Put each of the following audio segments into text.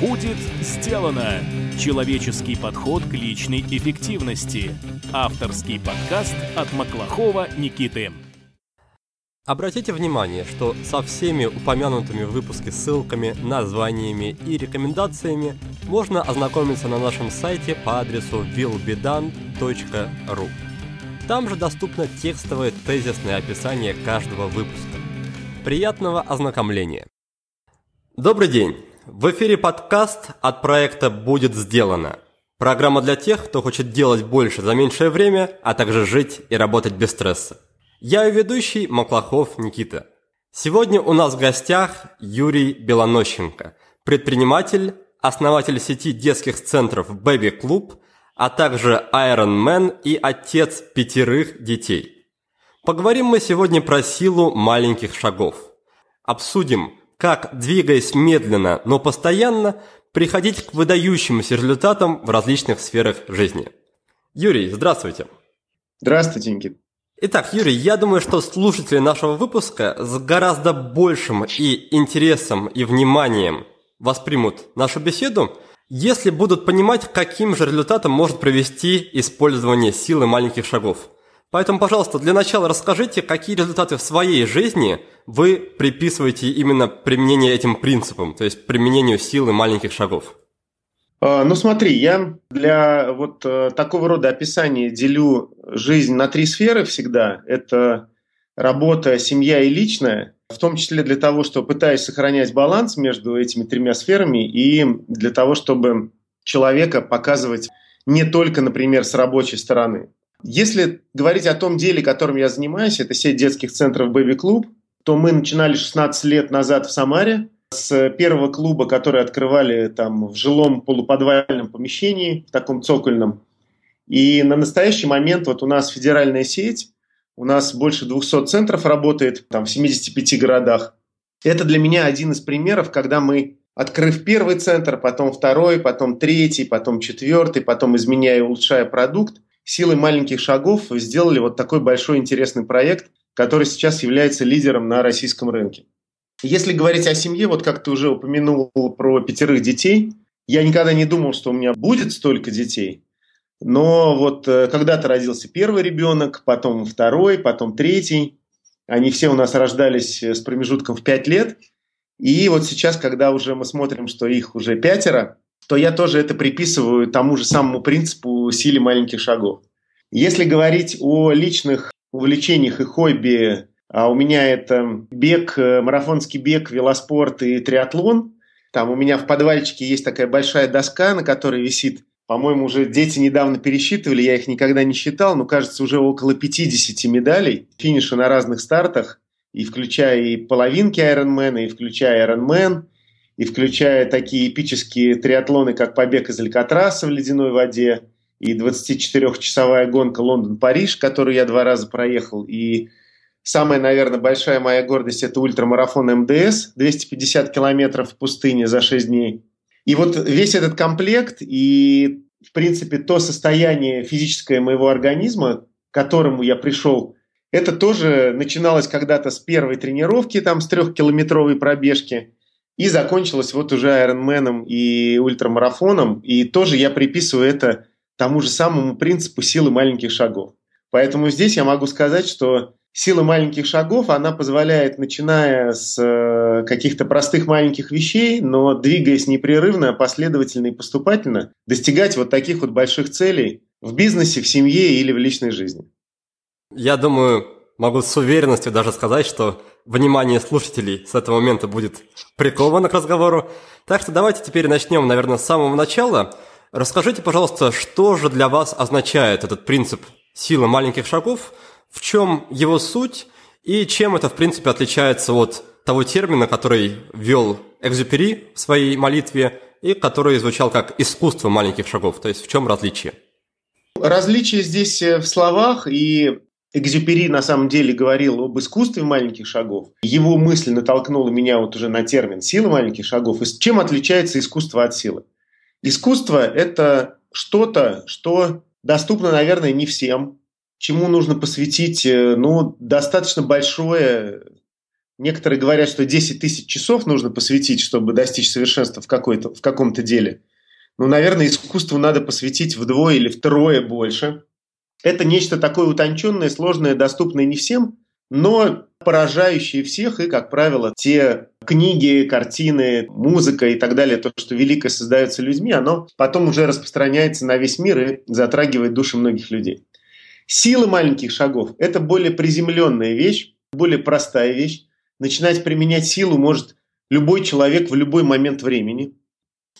Будет сделано! Человеческий подход к личной эффективности. Авторский подкаст от Маклахова Никиты. Обратите внимание, что со всеми упомянутыми в выпуске ссылками, названиями и рекомендациями можно ознакомиться на нашем сайте по адресу willbedone.ru. Там же доступно текстовое тезисное описание каждого выпуска. Приятного ознакомления! Добрый день! В эфире подкаст от проекта «Будет сделано». Программа для тех, кто хочет делать больше за меньшее время, а также жить и работать без стресса. Я ее ведущий Маклахов Никита. Сегодня у нас в гостях Юрий Белонощенко, предприниматель, основатель сети детских центров Baby Club, а также Iron Man и отец пятерых детей. Поговорим мы сегодня про силу маленьких шагов. Обсудим, как, двигаясь медленно, но постоянно, приходить к выдающимся результатам в различных сферах жизни. Юрий, здравствуйте. Здравствуйте, Никит. Итак, Юрий, я думаю, что слушатели нашего выпуска с гораздо большим и интересом и вниманием воспримут нашу беседу, если будут понимать, каким же результатом может привести использование силы маленьких шагов – Поэтому, пожалуйста, для начала расскажите, какие результаты в своей жизни вы приписываете именно применению этим принципам, то есть применению силы маленьких шагов. А, ну смотри, я для вот э, такого рода описания делю жизнь на три сферы всегда. Это работа, семья и личная, в том числе для того, что пытаюсь сохранять баланс между этими тремя сферами и для того, чтобы человека показывать не только, например, с рабочей стороны. Если говорить о том деле, которым я занимаюсь, это сеть детских центров Baby Club, то мы начинали 16 лет назад в Самаре с первого клуба, который открывали там в жилом полуподвальном помещении, в таком цокольном. И на настоящий момент вот у нас федеральная сеть, у нас больше 200 центров работает там в 75 городах. Это для меня один из примеров, когда мы, открыв первый центр, потом второй, потом третий, потом четвертый, потом изменяя и улучшая продукт, силой маленьких шагов сделали вот такой большой интересный проект, который сейчас является лидером на российском рынке. Если говорить о семье, вот как ты уже упомянул про пятерых детей, я никогда не думал, что у меня будет столько детей. Но вот э, когда-то родился первый ребенок, потом второй, потом третий. Они все у нас рождались э, с промежутком в пять лет. И вот сейчас, когда уже мы смотрим, что их уже пятеро, то я тоже это приписываю тому же самому принципу силе маленьких шагов. Если говорить о личных увлечениях и хобби, а у меня это бег, э, марафонский бег, велоспорт и триатлон. Там у меня в подвальчике есть такая большая доска, на которой висит, по-моему, уже дети недавно пересчитывали, я их никогда не считал, но кажется, уже около 50 медалей, финиши на разных стартах, и включая и половинки Ironman, и включая Ironman, и включая такие эпические триатлоны, как побег из Алькатраса в ледяной воде, и 24-часовая гонка Лондон-Париж, которую я два раза проехал, и самая, наверное, большая моя гордость – это ультрамарафон МДС, 250 километров в пустыне за 6 дней. И вот весь этот комплект и, в принципе, то состояние физическое моего организма, к которому я пришел, это тоже начиналось когда-то с первой тренировки, там, с трехкилометровой пробежки – и закончилось вот уже Айронменом и ультрамарафоном. И тоже я приписываю это тому же самому принципу силы маленьких шагов. Поэтому здесь я могу сказать, что сила маленьких шагов, она позволяет, начиная с э, каких-то простых маленьких вещей, но двигаясь непрерывно, последовательно и поступательно, достигать вот таких вот больших целей в бизнесе, в семье или в личной жизни. Я думаю, могу с уверенностью даже сказать, что внимание слушателей с этого момента будет приковано к разговору. Так что давайте теперь начнем, наверное, с самого начала. Расскажите, пожалуйста, что же для вас означает этот принцип силы маленьких шагов, в чем его суть и чем это, в принципе, отличается от того термина, который ввел Экзюпери в своей молитве и который звучал как «искусство маленьких шагов». То есть в чем различие? Различие здесь в словах и Экзюпери на самом деле говорил об искусстве маленьких шагов. Его мысль натолкнула меня вот уже на термин «сила маленьких шагов». И чем отличается искусство от силы? Искусство – это что-то, что доступно, наверное, не всем, чему нужно посвятить э, ну, достаточно большое Некоторые говорят, что 10 тысяч часов нужно посвятить, чтобы достичь совершенства в, какой-то, в каком-то деле. Ну, наверное, искусству надо посвятить вдвое или втрое больше. Это нечто такое утонченное, сложное, доступное не всем, но поражающие всех, и, как правило, те книги, картины, музыка и так далее, то, что великое создается людьми, оно потом уже распространяется на весь мир и затрагивает души многих людей. Сила маленьких шагов – это более приземленная вещь, более простая вещь. Начинать применять силу может любой человек в любой момент времени.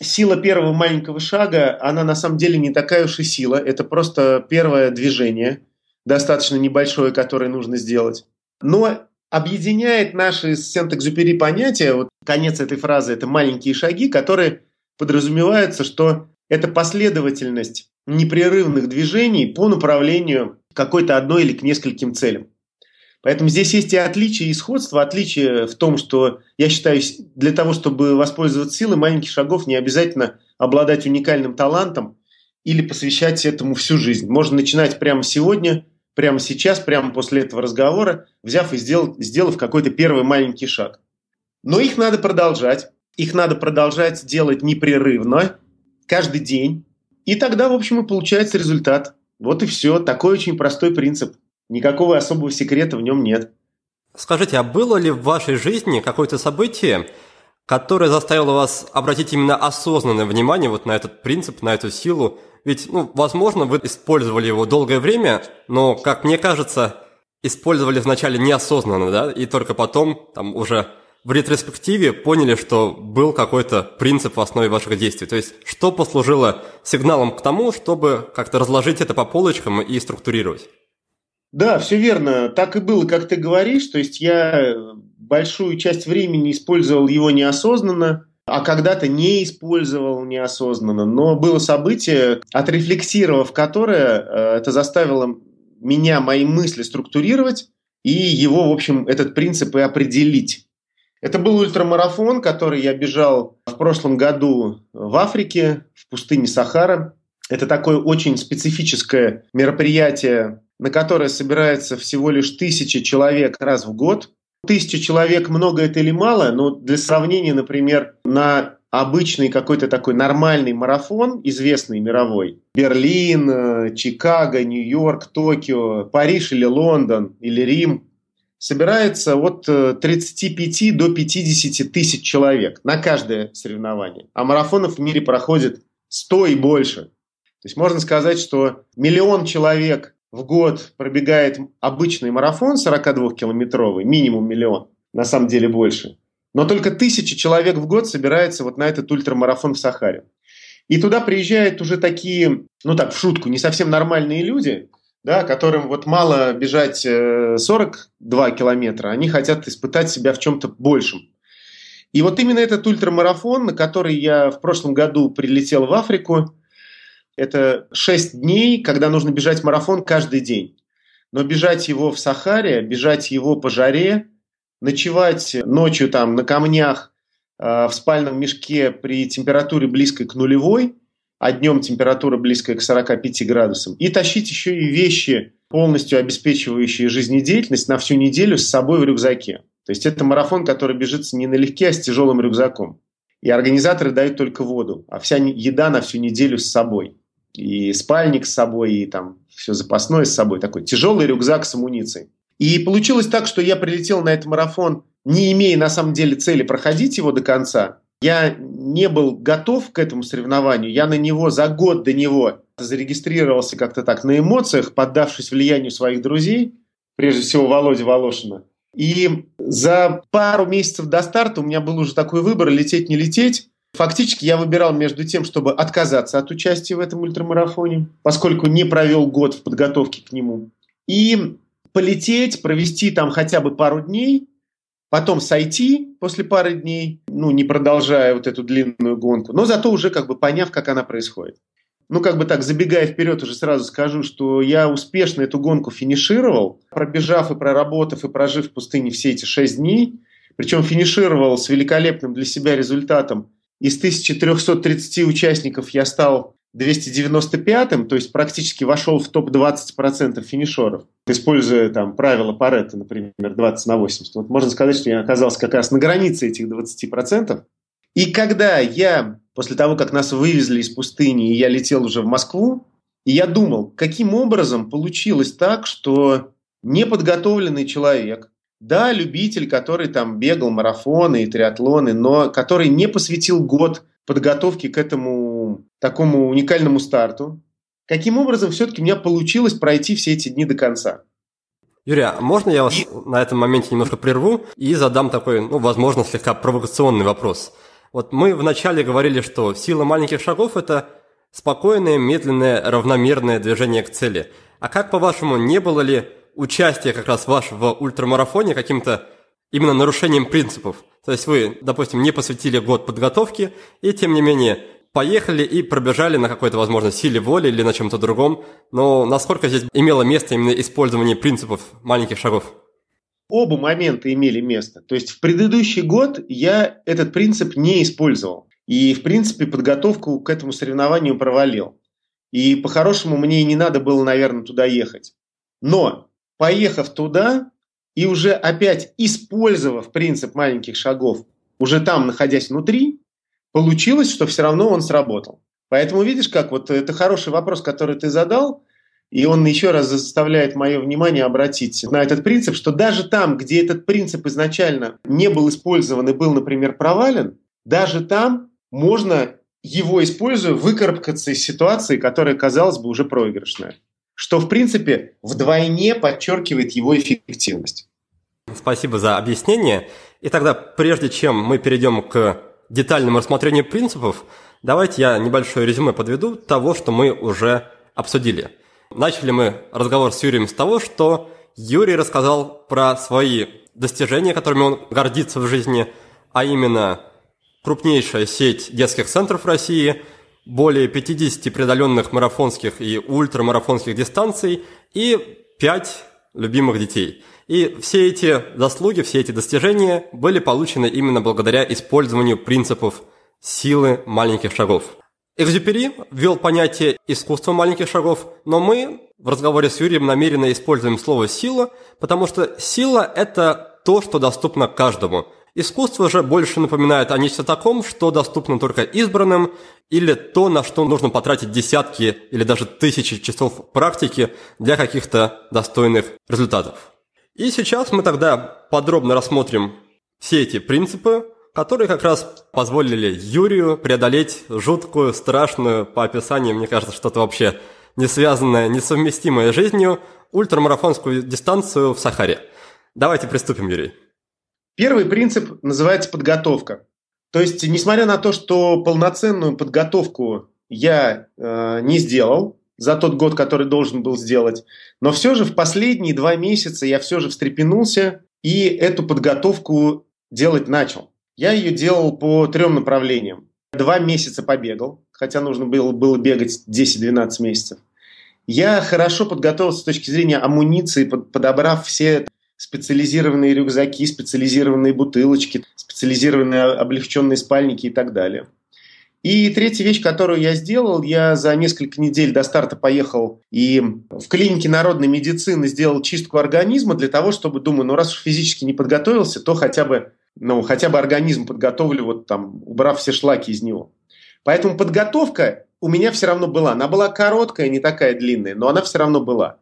Сила первого маленького шага, она на самом деле не такая уж и сила. Это просто первое движение, достаточно небольшое, которое нужно сделать. Но объединяет наши с Сент-Экзюпери понятия, вот конец этой фразы – это маленькие шаги, которые подразумеваются, что это последовательность непрерывных движений по направлению какой-то одной или к нескольким целям. Поэтому здесь есть и отличие, и сходство. Отличие в том, что я считаю, для того, чтобы воспользоваться силой маленьких шагов, не обязательно обладать уникальным талантом или посвящать этому всю жизнь. Можно начинать прямо сегодня, прямо сейчас, прямо после этого разговора, взяв и сделав, сделав какой-то первый маленький шаг. Но их надо продолжать. Их надо продолжать делать непрерывно, каждый день. И тогда, в общем, и получается результат. Вот и все. Такой очень простой принцип. Никакого особого секрета в нем нет. Скажите, а было ли в вашей жизни какое-то событие, которое заставило вас обратить именно осознанное внимание вот на этот принцип, на эту силу? Ведь, ну, возможно, вы использовали его долгое время, но, как мне кажется, использовали вначале неосознанно, да, и только потом, там, уже в ретроспективе поняли, что был какой-то принцип в основе ваших действий. То есть, что послужило сигналом к тому, чтобы как-то разложить это по полочкам и структурировать? Да, все верно. Так и было, как ты говоришь. То есть я большую часть времени использовал его неосознанно, а когда-то не использовал неосознанно. Но было событие, отрефлексировав которое, э, это заставило меня, мои мысли структурировать и его, в общем, этот принцип и определить. Это был ультрамарафон, который я бежал в прошлом году в Африке, в пустыне Сахара. Это такое очень специфическое мероприятие, на которое собирается всего лишь тысяча человек раз в год. Тысяча человек много это или мало, но для сравнения, например, на обычный какой-то такой нормальный марафон, известный мировой, Берлин, э, Чикаго, Нью-Йорк, Токио, Париж или Лондон или Рим, собирается от 35 э, до 50 тысяч человек на каждое соревнование. А марафонов в мире проходит 100 и больше. То есть можно сказать, что миллион человек в год пробегает обычный марафон 42-километровый, минимум миллион, на самом деле больше. Но только тысяча человек в год собирается вот на этот ультрамарафон в Сахаре. И туда приезжают уже такие, ну так, в шутку, не совсем нормальные люди, да, которым вот мало бежать 42 э, километра, они хотят испытать себя в чем-то большем. И вот именно этот ультрамарафон, на который я в прошлом году прилетел в Африку, это 6 дней, когда нужно бежать марафон каждый день. Но бежать его в Сахаре, бежать его по жаре, ночевать ночью там на камнях э, в спальном мешке при температуре близкой к нулевой – а днем температура близкая к 45 градусам, и тащить еще и вещи, полностью обеспечивающие жизнедеятельность на всю неделю с собой в рюкзаке. То есть это марафон, который бежится не налегке, а с тяжелым рюкзаком. И организаторы дают только воду, а вся еда на всю неделю с собой. И спальник с собой, и там все запасное с собой. Такой тяжелый рюкзак с амуницией. И получилось так, что я прилетел на этот марафон, не имея на самом деле цели проходить его до конца, я не был готов к этому соревнованию. Я на него за год до него зарегистрировался как-то так на эмоциях, поддавшись влиянию своих друзей, прежде всего Володи Волошина. И за пару месяцев до старта у меня был уже такой выбор, лететь, не лететь. Фактически я выбирал между тем, чтобы отказаться от участия в этом ультрамарафоне, поскольку не провел год в подготовке к нему, и полететь, провести там хотя бы пару дней, потом сойти после пары дней, ну, не продолжая вот эту длинную гонку, но зато уже как бы поняв, как она происходит. Ну, как бы так, забегая вперед, уже сразу скажу, что я успешно эту гонку финишировал, пробежав и проработав и прожив в пустыне все эти шесть дней, причем финишировал с великолепным для себя результатом. Из 1330 участников я стал 295-м, то есть практически вошел в топ-20% финишеров, используя там правило Паретта, например, 20 на 80. Вот можно сказать, что я оказался как раз на границе этих 20%. И когда я, после того, как нас вывезли из пустыни, и я летел уже в Москву, и я думал, каким образом получилось так, что неподготовленный человек, да, любитель, который там бегал марафоны и триатлоны, но который не посвятил год подготовки к этому такому уникальному старту, каким образом все-таки у меня получилось пройти все эти дни до конца. Юрий, а можно я вас и... на этом моменте немножко прерву и задам такой, ну, возможно, слегка провокационный вопрос? Вот мы вначале говорили, что сила маленьких шагов – это спокойное, медленное, равномерное движение к цели. А как, по-вашему, не было ли участие как раз вашего ультрамарафоне каким-то именно нарушением принципов? То есть вы, допустим, не посвятили год подготовки, и тем не менее поехали и пробежали на какой-то, возможно, силе воли или на чем-то другом. Но насколько здесь имело место именно использование принципов маленьких шагов? Оба момента имели место. То есть в предыдущий год я этот принцип не использовал. И, в принципе, подготовку к этому соревнованию провалил. И по-хорошему мне не надо было, наверное, туда ехать. Но поехав туда и уже опять использовав принцип маленьких шагов, уже там находясь внутри, получилось, что все равно он сработал. Поэтому видишь, как вот это хороший вопрос, который ты задал, и он еще раз заставляет мое внимание обратить на этот принцип, что даже там, где этот принцип изначально не был использован и был, например, провален, даже там можно его используя выкарабкаться из ситуации, которая, казалось бы, уже проигрышная что, в принципе, вдвойне подчеркивает его эффективность. Спасибо за объяснение. И тогда, прежде чем мы перейдем к детальному рассмотрению принципов, давайте я небольшое резюме подведу того, что мы уже обсудили. Начали мы разговор с Юрием с того, что Юрий рассказал про свои достижения, которыми он гордится в жизни, а именно крупнейшая сеть детских центров России – более 50 преодоленных марафонских и ультрамарафонских дистанций и 5 любимых детей. И все эти заслуги, все эти достижения были получены именно благодаря использованию принципов силы маленьких шагов. Экзюпери ввел понятие искусства маленьких шагов, но мы в разговоре с Юрием намеренно используем слово «сила», потому что сила – это то, что доступно каждому – Искусство же больше напоминает о нечто таком, что доступно только избранным, или то, на что нужно потратить десятки или даже тысячи часов практики для каких-то достойных результатов. И сейчас мы тогда подробно рассмотрим все эти принципы, которые как раз позволили Юрию преодолеть жуткую, страшную, по описанию, мне кажется, что-то вообще не связанное, несовместимое с жизнью, ультрамарафонскую дистанцию в Сахаре. Давайте приступим, Юрий. Первый принцип называется подготовка. То есть, несмотря на то, что полноценную подготовку я э, не сделал за тот год, который должен был сделать, но все же в последние два месяца я все же встрепенулся и эту подготовку делать начал. Я ее делал по трем направлениям. Два месяца побегал, хотя нужно было, было бегать 10-12 месяцев. Я хорошо подготовился с точки зрения амуниции, подобрав все специализированные рюкзаки, специализированные бутылочки, специализированные облегченные спальники и так далее. И третья вещь, которую я сделал, я за несколько недель до старта поехал и в клинике народной медицины сделал чистку организма для того, чтобы, думаю, ну раз уж физически не подготовился, то хотя бы, ну, хотя бы организм подготовлю, вот там, убрав все шлаки из него. Поэтому подготовка у меня все равно была. Она была короткая, не такая длинная, но она все равно была.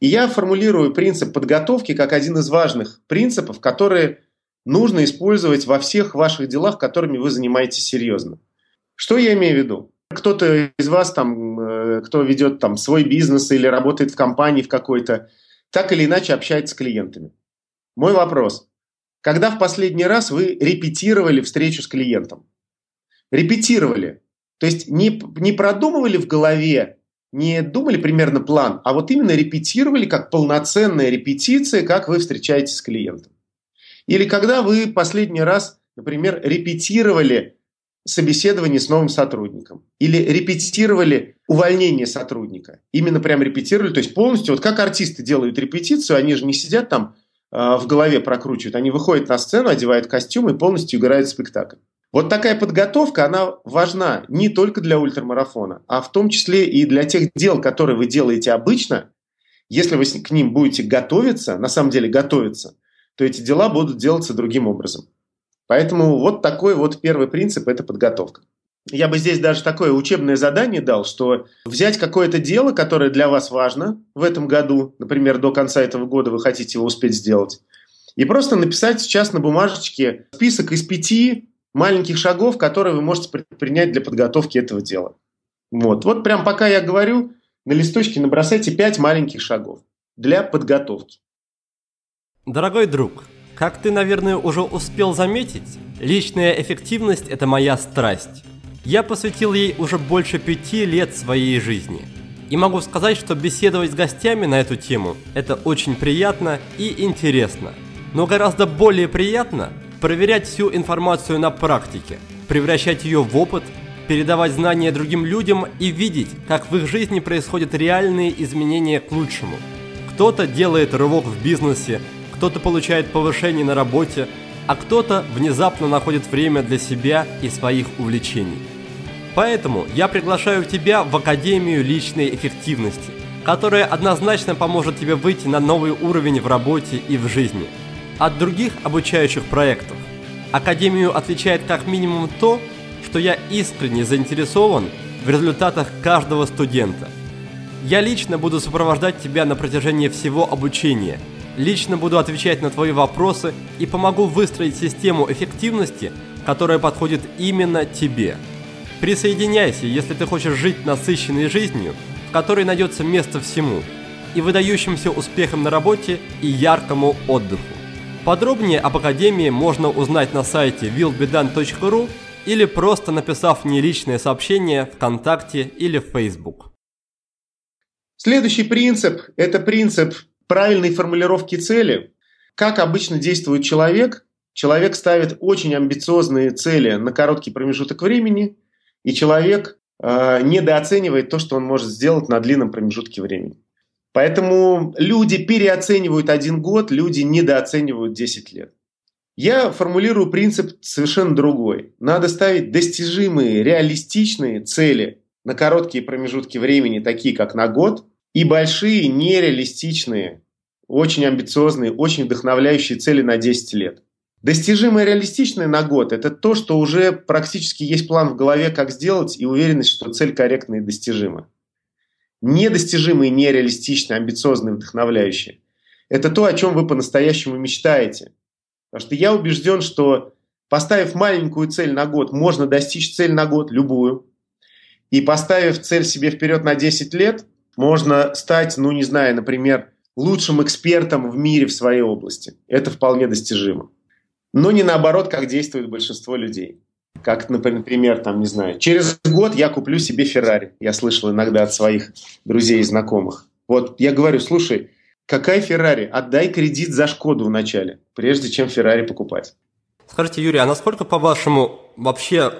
И я формулирую принцип подготовки как один из важных принципов, которые нужно использовать во всех ваших делах, которыми вы занимаетесь серьезно. Что я имею в виду? Кто-то из вас, там, э, кто ведет там, свой бизнес или работает в компании в какой-то, так или иначе общается с клиентами. Мой вопрос. Когда в последний раз вы репетировали встречу с клиентом? Репетировали. То есть не, не продумывали в голове, не думали примерно план, а вот именно репетировали как полноценная репетиция, как вы встречаетесь с клиентом. Или когда вы последний раз, например, репетировали собеседование с новым сотрудником. Или репетировали увольнение сотрудника. Именно прям репетировали, то есть полностью, вот как артисты делают репетицию, они же не сидят там э, в голове прокручивают, они выходят на сцену, одевают костюм и полностью играют спектакль. Вот такая подготовка, она важна не только для ультрамарафона, а в том числе и для тех дел, которые вы делаете обычно. Если вы к ним будете готовиться, на самом деле готовиться, то эти дела будут делаться другим образом. Поэтому вот такой вот первый принцип – это подготовка. Я бы здесь даже такое учебное задание дал, что взять какое-то дело, которое для вас важно в этом году, например, до конца этого года вы хотите его успеть сделать, и просто написать сейчас на бумажечке список из пяти маленьких шагов, которые вы можете предпринять для подготовки этого дела. Вот, вот прям пока я говорю, на листочке набросайте пять маленьких шагов для подготовки. Дорогой друг, как ты, наверное, уже успел заметить, личная эффективность – это моя страсть. Я посвятил ей уже больше пяти лет своей жизни. И могу сказать, что беседовать с гостями на эту тему – это очень приятно и интересно. Но гораздо более приятно проверять всю информацию на практике, превращать ее в опыт, передавать знания другим людям и видеть, как в их жизни происходят реальные изменения к лучшему. Кто-то делает рывок в бизнесе, кто-то получает повышение на работе, а кто-то внезапно находит время для себя и своих увлечений. Поэтому я приглашаю тебя в Академию личной эффективности, которая однозначно поможет тебе выйти на новый уровень в работе и в жизни – от других обучающих проектов. Академию отличает как минимум то, что я искренне заинтересован в результатах каждого студента. Я лично буду сопровождать тебя на протяжении всего обучения, лично буду отвечать на твои вопросы и помогу выстроить систему эффективности, которая подходит именно тебе. Присоединяйся, если ты хочешь жить насыщенной жизнью, в которой найдется место всему, и выдающимся успехом на работе и яркому отдыху. Подробнее об Академии можно узнать на сайте willbedan.ru или просто написав мне личное сообщение ВКонтакте или в Facebook. Следующий принцип – это принцип правильной формулировки цели. Как обычно действует человек? Человек ставит очень амбициозные цели на короткий промежуток времени, и человек э, недооценивает то, что он может сделать на длинном промежутке времени. Поэтому люди переоценивают один год, люди недооценивают 10 лет. Я формулирую принцип совершенно другой. Надо ставить достижимые, реалистичные цели на короткие промежутки времени, такие как на год, и большие, нереалистичные, очень амбициозные, очень вдохновляющие цели на 10 лет. Достижимое реалистичное на год – это то, что уже практически есть план в голове, как сделать, и уверенность, что цель корректная и достижима недостижимые, нереалистичные, амбициозные, вдохновляющие. Это то, о чем вы по-настоящему мечтаете. Потому что я убежден, что поставив маленькую цель на год, можно достичь цель на год, любую. И поставив цель себе вперед на 10 лет, можно стать, ну не знаю, например, лучшим экспертом в мире в своей области. Это вполне достижимо. Но не наоборот, как действует большинство людей. Как, например, там, не знаю, через год я куплю себе Феррари. Я слышал иногда от своих друзей и знакомых. Вот я говорю, слушай, какая Феррари? Отдай кредит за Шкоду вначале, прежде чем Феррари покупать. Скажите, Юрий, а насколько, по-вашему, вообще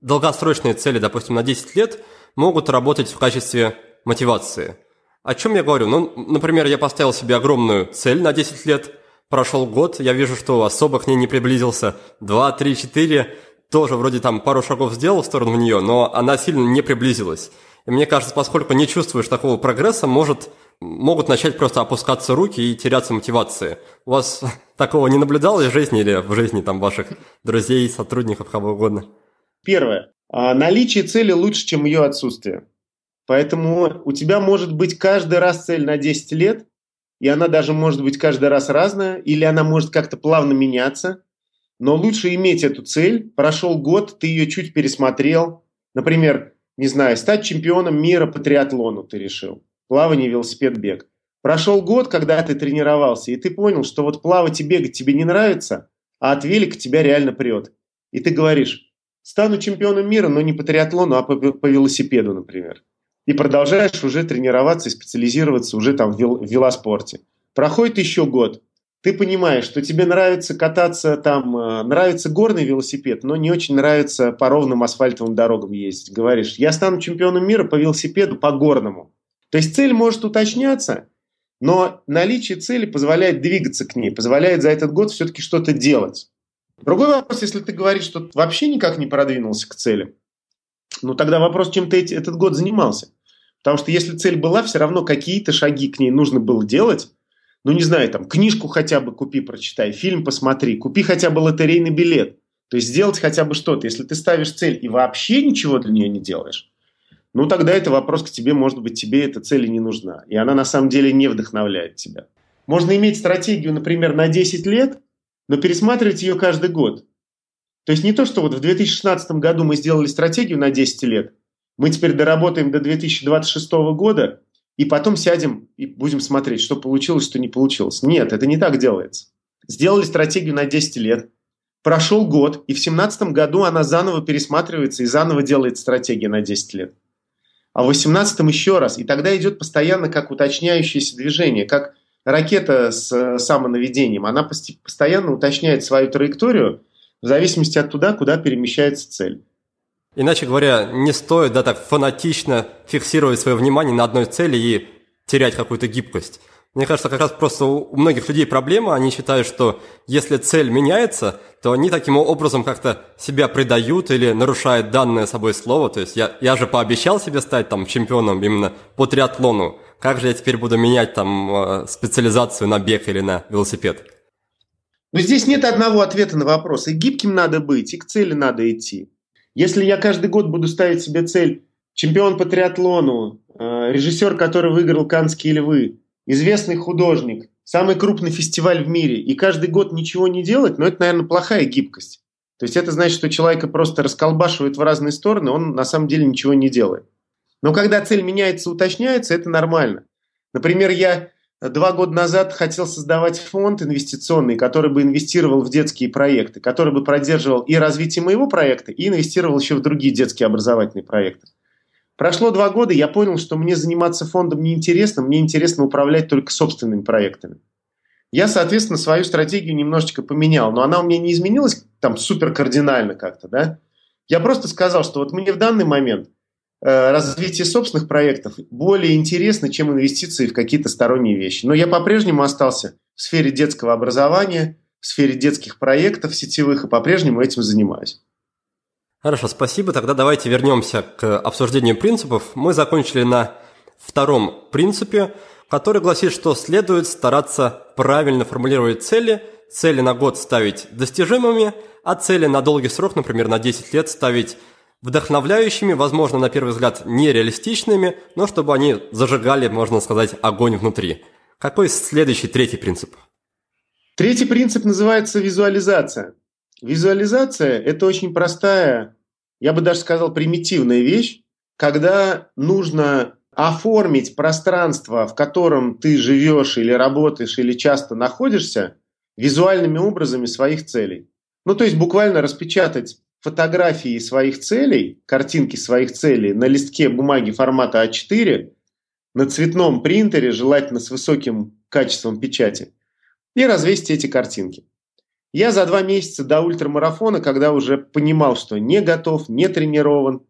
долгосрочные цели, допустим, на 10 лет могут работать в качестве мотивации? О чем я говорю? Ну, например, я поставил себе огромную цель на 10 лет, прошел год, я вижу, что особо к ней не приблизился, 2, 3, 4, тоже вроде там пару шагов сделал в сторону нее, но она сильно не приблизилась. И мне кажется, поскольку не чувствуешь такого прогресса, может, могут начать просто опускаться руки и теряться мотивации. У вас такого не наблюдалось в жизни или в жизни там ваших друзей, сотрудников, кого угодно? Первое. А, наличие цели лучше, чем ее отсутствие. Поэтому у тебя может быть каждый раз цель на 10 лет, и она даже может быть каждый раз разная, или она может как-то плавно меняться – но лучше иметь эту цель. Прошел год, ты ее чуть пересмотрел. Например, не знаю, стать чемпионом мира по триатлону ты решил. Плавание, велосипед, бег. Прошел год, когда ты тренировался, и ты понял, что вот плавать и бегать тебе не нравится, а от велика тебя реально прет. И ты говоришь, стану чемпионом мира, но не по триатлону, а по, по велосипеду, например. И продолжаешь уже тренироваться и специализироваться уже там в, вел, в велоспорте. Проходит еще год, ты понимаешь, что тебе нравится кататься там, э, нравится горный велосипед, но не очень нравится по ровным асфальтовым дорогам ездить. Говоришь, я стану чемпионом мира по велосипеду, по горному. То есть цель может уточняться, но наличие цели позволяет двигаться к ней, позволяет за этот год все-таки что-то делать. Другой вопрос, если ты говоришь, что вообще никак не продвинулся к цели, ну тогда вопрос, чем ты этот год занимался. Потому что если цель была, все равно какие-то шаги к ней нужно было делать. Ну, не знаю, там, книжку хотя бы купи, прочитай, фильм посмотри, купи хотя бы лотерейный билет. То есть сделать хотя бы что-то. Если ты ставишь цель и вообще ничего для нее не делаешь, ну, тогда это вопрос к тебе, может быть, тебе эта цель и не нужна. И она на самом деле не вдохновляет тебя. Можно иметь стратегию, например, на 10 лет, но пересматривать ее каждый год. То есть не то, что вот в 2016 году мы сделали стратегию на 10 лет, мы теперь доработаем до 2026 года, и потом сядем и будем смотреть, что получилось, что не получилось. Нет, это не так делается. Сделали стратегию на 10 лет, прошел год, и в 2017 году она заново пересматривается и заново делает стратегия на 10 лет. А в 2018 еще раз. И тогда идет постоянно как уточняющееся движение, как ракета с э, самонаведением. Она постоянно уточняет свою траекторию в зависимости от туда, куда перемещается цель. Иначе говоря, не стоит да, так фанатично фиксировать свое внимание на одной цели и терять какую-то гибкость. Мне кажется, как раз просто у многих людей проблема, они считают, что если цель меняется, то они таким образом как-то себя предают или нарушают данное собой слово. То есть я, я же пообещал себе стать там чемпионом именно по триатлону. Как же я теперь буду менять там э, специализацию на бег или на велосипед? Но здесь нет одного ответа на вопрос. И гибким надо быть, и к цели надо идти. Если я каждый год буду ставить себе цель чемпион по триатлону, э, режиссер, который выиграл Канские львы, известный художник, самый крупный фестиваль в мире, и каждый год ничего не делать, но это, наверное, плохая гибкость. То есть это значит, что человека просто расколбашивают в разные стороны, он на самом деле ничего не делает. Но когда цель меняется, уточняется, это нормально. Например, я два года назад хотел создавать фонд инвестиционный, который бы инвестировал в детские проекты, который бы поддерживал и развитие моего проекта, и инвестировал еще в другие детские образовательные проекты. Прошло два года, я понял, что мне заниматься фондом неинтересно, мне интересно управлять только собственными проектами. Я, соответственно, свою стратегию немножечко поменял, но она у меня не изменилась там супер кардинально как-то, да. Я просто сказал, что вот мне в данный момент развитие собственных проектов более интересно, чем инвестиции в какие-то сторонние вещи. Но я по-прежнему остался в сфере детского образования, в сфере детских проектов сетевых и по-прежнему этим занимаюсь. Хорошо, спасибо. Тогда давайте вернемся к обсуждению принципов. Мы закончили на втором принципе, который гласит, что следует стараться правильно формулировать цели, цели на год ставить достижимыми, а цели на долгий срок, например, на 10 лет, ставить вдохновляющими, возможно, на первый взгляд, нереалистичными, но чтобы они зажигали, можно сказать, огонь внутри. Какой следующий, третий принцип? Третий принцип называется визуализация. Визуализация – это очень простая, я бы даже сказал, примитивная вещь, когда нужно оформить пространство, в котором ты живешь или работаешь, или часто находишься, визуальными образами своих целей. Ну, то есть буквально распечатать фотографии своих целей, картинки своих целей на листке бумаги формата А4, на цветном принтере, желательно с высоким качеством печати, и развесить эти картинки. Я за два месяца до ультрамарафона, когда уже понимал, что не готов, не тренирован,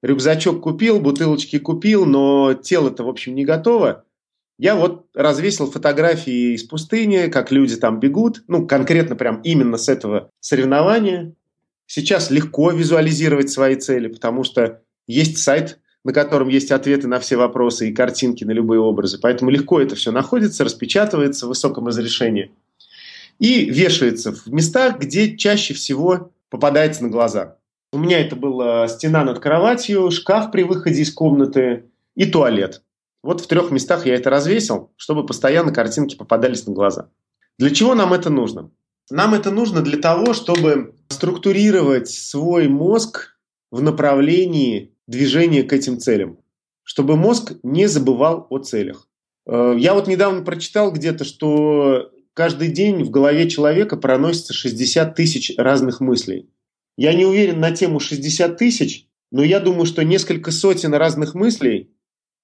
рюкзачок купил, бутылочки купил, но тело-то, в общем, не готово, я вот развесил фотографии из пустыни, как люди там бегут, ну, конкретно прям именно с этого соревнования. Сейчас легко визуализировать свои цели, потому что есть сайт, на котором есть ответы на все вопросы и картинки на любые образы. Поэтому легко это все находится, распечатывается в высоком разрешении и вешается в местах, где чаще всего попадается на глаза. У меня это была стена над кроватью, шкаф при выходе из комнаты и туалет. Вот в трех местах я это развесил, чтобы постоянно картинки попадались на глаза. Для чего нам это нужно? Нам это нужно для того, чтобы структурировать свой мозг в направлении движения к этим целям, чтобы мозг не забывал о целях. Э, я вот недавно прочитал где-то, что каждый день в голове человека проносится 60 тысяч разных мыслей. Я не уверен на тему 60 тысяч, но я думаю, что несколько сотен разных мыслей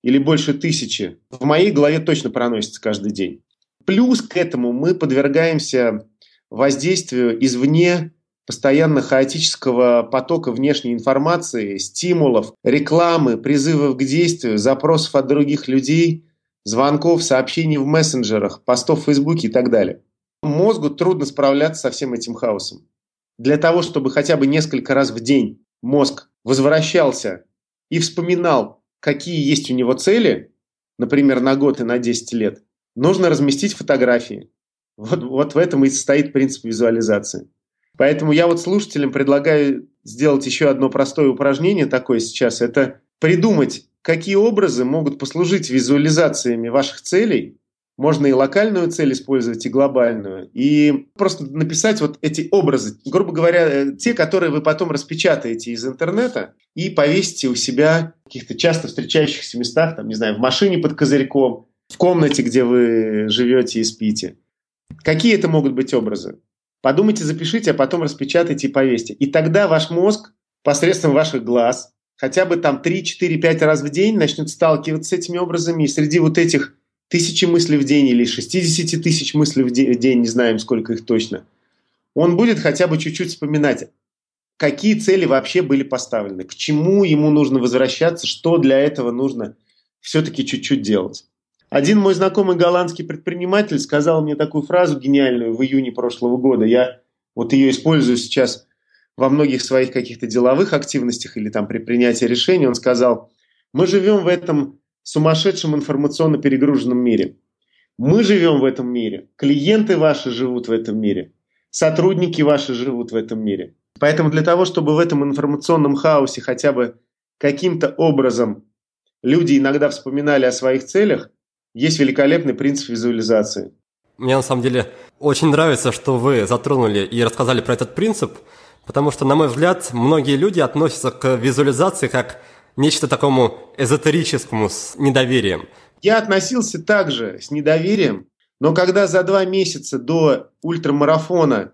или больше тысячи в моей голове точно проносится каждый день. Плюс к этому мы подвергаемся воздействию извне постоянно хаотического потока внешней информации, стимулов, рекламы, призывов к действию, запросов от других людей, звонков, сообщений в мессенджерах, постов в Фейсбуке и так далее. Мозгу трудно справляться со всем этим хаосом. для того, чтобы хотя бы несколько раз в день мозг возвращался и вспоминал, какие есть у него цели, например, на год и на 10 лет, нужно разместить фотографии. Вот, вот в этом и состоит принцип визуализации. Поэтому я вот слушателям предлагаю сделать еще одно простое упражнение такое сейчас. Это придумать, какие образы могут послужить визуализациями ваших целей. Можно и локальную цель использовать, и глобальную. И просто написать вот эти образы, грубо говоря, э, те, которые вы потом распечатаете из интернета и повесите у себя в каких-то часто встречающихся местах, там, не знаю, в машине под козырьком, в комнате, где вы живете и спите. Какие это могут быть образы? Подумайте, запишите, а потом распечатайте и повесьте. И тогда ваш мозг посредством ваших глаз хотя бы там 3, 4, 5 раз в день начнет сталкиваться с этими образами. И среди вот этих тысячи мыслей в день или 60 тысяч мыслей в день, не знаем, сколько их точно, он будет хотя бы чуть-чуть вспоминать, какие цели вообще были поставлены, к чему ему нужно возвращаться, что для этого нужно все-таки чуть-чуть делать. Один мой знакомый голландский предприниматель сказал мне такую фразу гениальную в июне прошлого года. Я вот ее использую сейчас во многих своих каких-то деловых активностях или там при принятии решений. Он сказал, мы живем в этом сумасшедшем информационно перегруженном мире. Мы живем в этом мире, клиенты ваши живут в этом мире, сотрудники ваши живут в этом мире. Поэтому для того, чтобы в этом информационном хаосе хотя бы каким-то образом люди иногда вспоминали о своих целях, есть великолепный принцип визуализации. Мне на самом деле очень нравится, что вы затронули и рассказали про этот принцип, потому что, на мой взгляд, многие люди относятся к визуализации как нечто такому эзотерическому с недоверием. Я относился также с недоверием, но когда за два месяца до ультрамарафона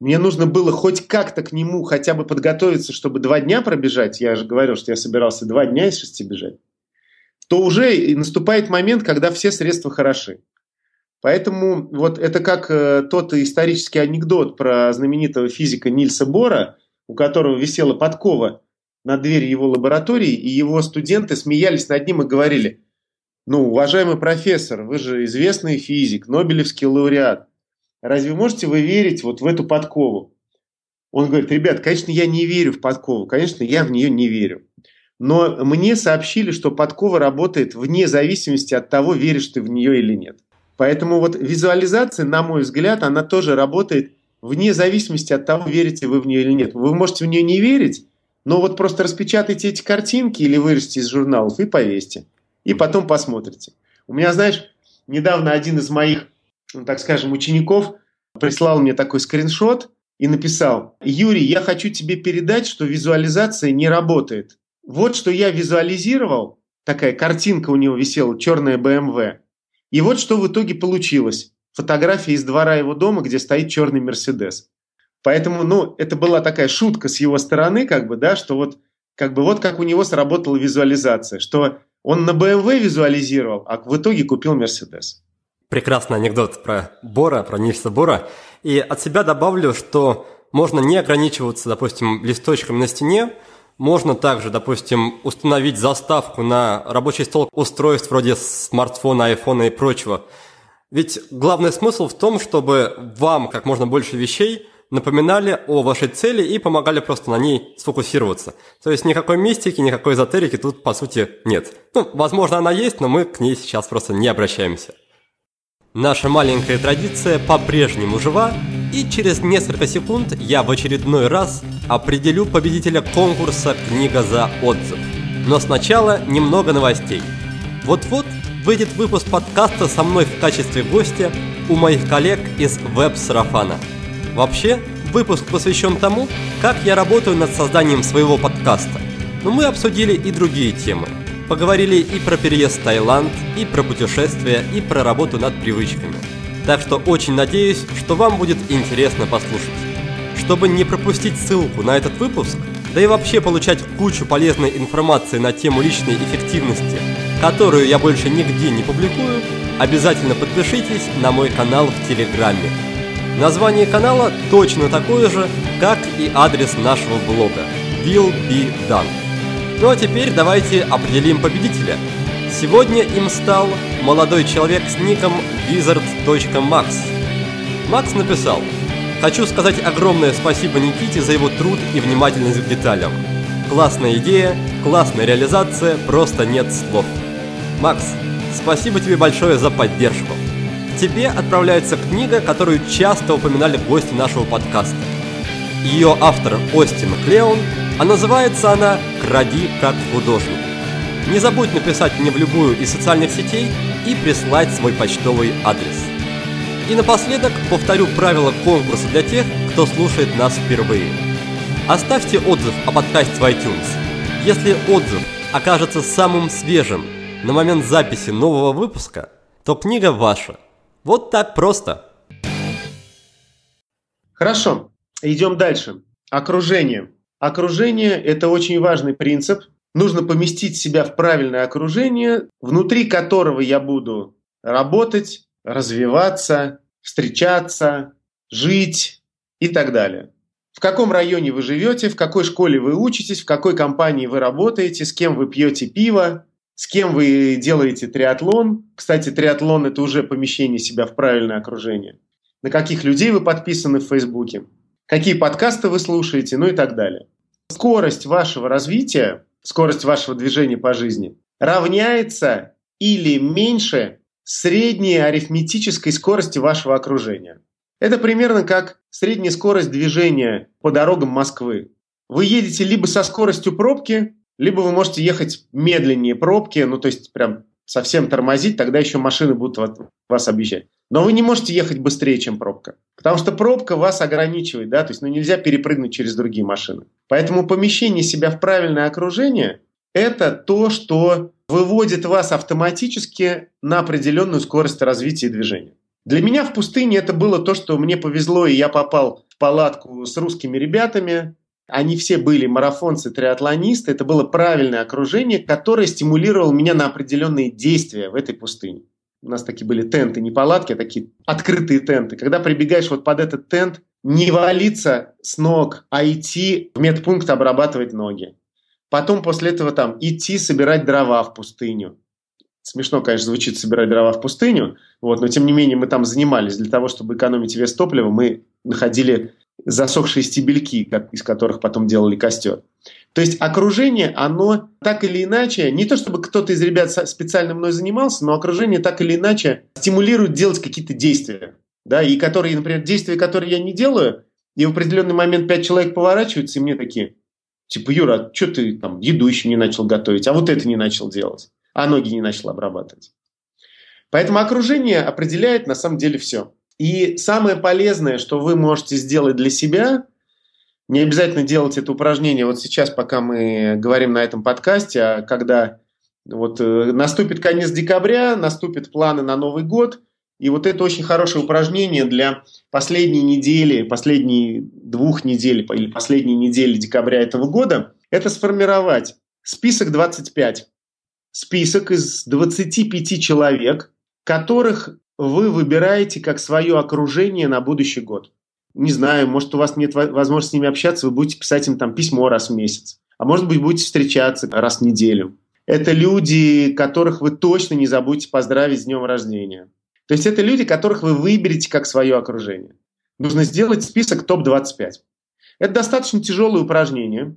мне нужно было хоть как-то к нему хотя бы подготовиться, чтобы два дня пробежать, я же говорил, что я собирался два дня из шести бежать, то уже наступает момент, когда все средства хороши. Поэтому вот это как э, тот исторический анекдот про знаменитого физика Нильса Бора, у которого висела подкова на двери его лаборатории, и его студенты смеялись над ним и говорили, ну, уважаемый профессор, вы же известный физик, Нобелевский лауреат, разве можете вы верить вот в эту подкову? Он говорит, ребят, конечно, я не верю в подкову, конечно, я в нее не верю. Но мне сообщили, что подкова работает вне зависимости от того, веришь ты в нее или нет. Поэтому вот визуализация, на мой взгляд, она тоже работает вне зависимости от того, верите вы в нее или нет. Вы можете в нее не верить, но вот просто распечатайте эти картинки или вырежьте из журналов и повесьте. И потом посмотрите. У меня, знаешь, недавно один из моих, ну, так скажем, учеников прислал мне такой скриншот и написал, Юрий, я хочу тебе передать, что визуализация не работает. Вот что я визуализировал, такая картинка у него висела, черная BMW. И вот что в итоге получилось. Фотография из двора его дома, где стоит черный Мерседес. Поэтому, ну, это была такая шутка с его стороны, как бы, да, что вот, как бы, вот как у него сработала визуализация, что он на BMW визуализировал, а в итоге купил Мерседес. Прекрасный анекдот про Бора, про Нильса Бора. И от себя добавлю, что можно не ограничиваться, допустим, листочками на стене, можно также, допустим, установить заставку на рабочий стол устройств вроде смартфона, айфона и прочего. Ведь главный смысл в том, чтобы вам как можно больше вещей напоминали о вашей цели и помогали просто на ней сфокусироваться. То есть никакой мистики, никакой эзотерики тут по сути нет. Ну, возможно, она есть, но мы к ней сейчас просто не обращаемся. Наша маленькая традиция по-прежнему жива, и через несколько секунд я в очередной раз определю победителя конкурса «Книга за отзыв». Но сначала немного новостей. Вот-вот выйдет выпуск подкаста со мной в качестве гостя у моих коллег из веб-сарафана. Вообще, выпуск посвящен тому, как я работаю над созданием своего подкаста. Но мы обсудили и другие темы. Поговорили и про переезд в Таиланд, и про путешествия, и про работу над привычками – так что очень надеюсь, что вам будет интересно послушать. Чтобы не пропустить ссылку на этот выпуск, да и вообще получать кучу полезной информации на тему личной эффективности, которую я больше нигде не публикую, обязательно подпишитесь на мой канал в Телеграме. Название канала точно такое же, как и адрес нашего блога Will Be Done. Ну а теперь давайте определим победителя – Сегодня им стал молодой человек с ником wizard.max. Макс написал Хочу сказать огромное спасибо Никите за его труд и внимательность к деталям. Классная идея, классная реализация, просто нет слов. Макс, спасибо тебе большое за поддержку. Тебе отправляется книга, которую часто упоминали гости нашего подкаста. Ее автор Остин Клеон, а называется она «Кради как художник». Не забудь написать мне в любую из социальных сетей и прислать свой почтовый адрес. И напоследок повторю правила конкурса для тех, кто слушает нас впервые. Оставьте отзыв о подкасте в iTunes. Если отзыв окажется самым свежим на момент записи нового выпуска, то книга ваша. Вот так просто. Хорошо, идем дальше. Окружение. Окружение – это очень важный принцип. Нужно поместить себя в правильное окружение, внутри которого я буду работать, развиваться, встречаться, жить и так далее. В каком районе вы живете, в какой школе вы учитесь, в какой компании вы работаете, с кем вы пьете пиво, с кем вы делаете триатлон. Кстати, триатлон – это уже помещение себя в правильное окружение. На каких людей вы подписаны в Фейсбуке, какие подкасты вы слушаете, ну и так далее. Скорость вашего развития, скорость вашего движения по жизни равняется или меньше средней арифметической скорости вашего окружения. Это примерно как средняя скорость движения по дорогам Москвы. Вы едете либо со скоростью пробки, либо вы можете ехать медленнее пробки, ну то есть прям совсем тормозить, тогда еще машины будут вас объезжать. Но вы не можете ехать быстрее, чем пробка. Потому что пробка вас ограничивает, да, то есть ну, нельзя перепрыгнуть через другие машины. Поэтому помещение себя в правильное окружение – это то, что выводит вас автоматически на определенную скорость развития движения. Для меня в пустыне это было то, что мне повезло, и я попал в палатку с русскими ребятами. Они все были марафонцы, триатлонисты. Это было правильное окружение, которое стимулировало меня на определенные действия в этой пустыне. У нас такие были тенты, не палатки, а такие открытые тенты. Когда прибегаешь вот под этот тент, не валиться с ног, а идти в медпункт обрабатывать ноги. Потом после этого там идти собирать дрова в пустыню. Смешно, конечно, звучит собирать дрова в пустыню, вот, но тем не менее мы там занимались. Для того, чтобы экономить вес топлива, мы находили засохшие стебельки, из которых потом делали костер. То есть окружение, оно так или иначе, не то чтобы кто-то из ребят специально мной занимался, но окружение так или иначе стимулирует делать какие-то действия. Да, и которые, например, действия, которые я не делаю, и в определенный момент пять человек поворачиваются, и мне такие, Типа, Юра, а что ты там еду еще не начал готовить, а вот это не начал делать, а ноги не начал обрабатывать. Поэтому окружение определяет на самом деле все. И самое полезное, что вы можете сделать для себя, не обязательно делать это упражнение вот сейчас, пока мы говорим на этом подкасте, а когда вот э, наступит конец декабря, наступят планы на Новый год – и вот это очень хорошее упражнение для последней недели, последней двух недель или последней недели декабря этого года. Это сформировать список 25. Список из 25 человек, которых вы выбираете как свое окружение на будущий год. Не знаю, может, у вас нет возможности с ними общаться, вы будете писать им там письмо раз в месяц. А может быть, будете встречаться раз в неделю. Это люди, которых вы точно не забудете поздравить с днем рождения. То есть это люди, которых вы выберете как свое окружение. Нужно сделать список топ-25. Это достаточно тяжелое упражнение.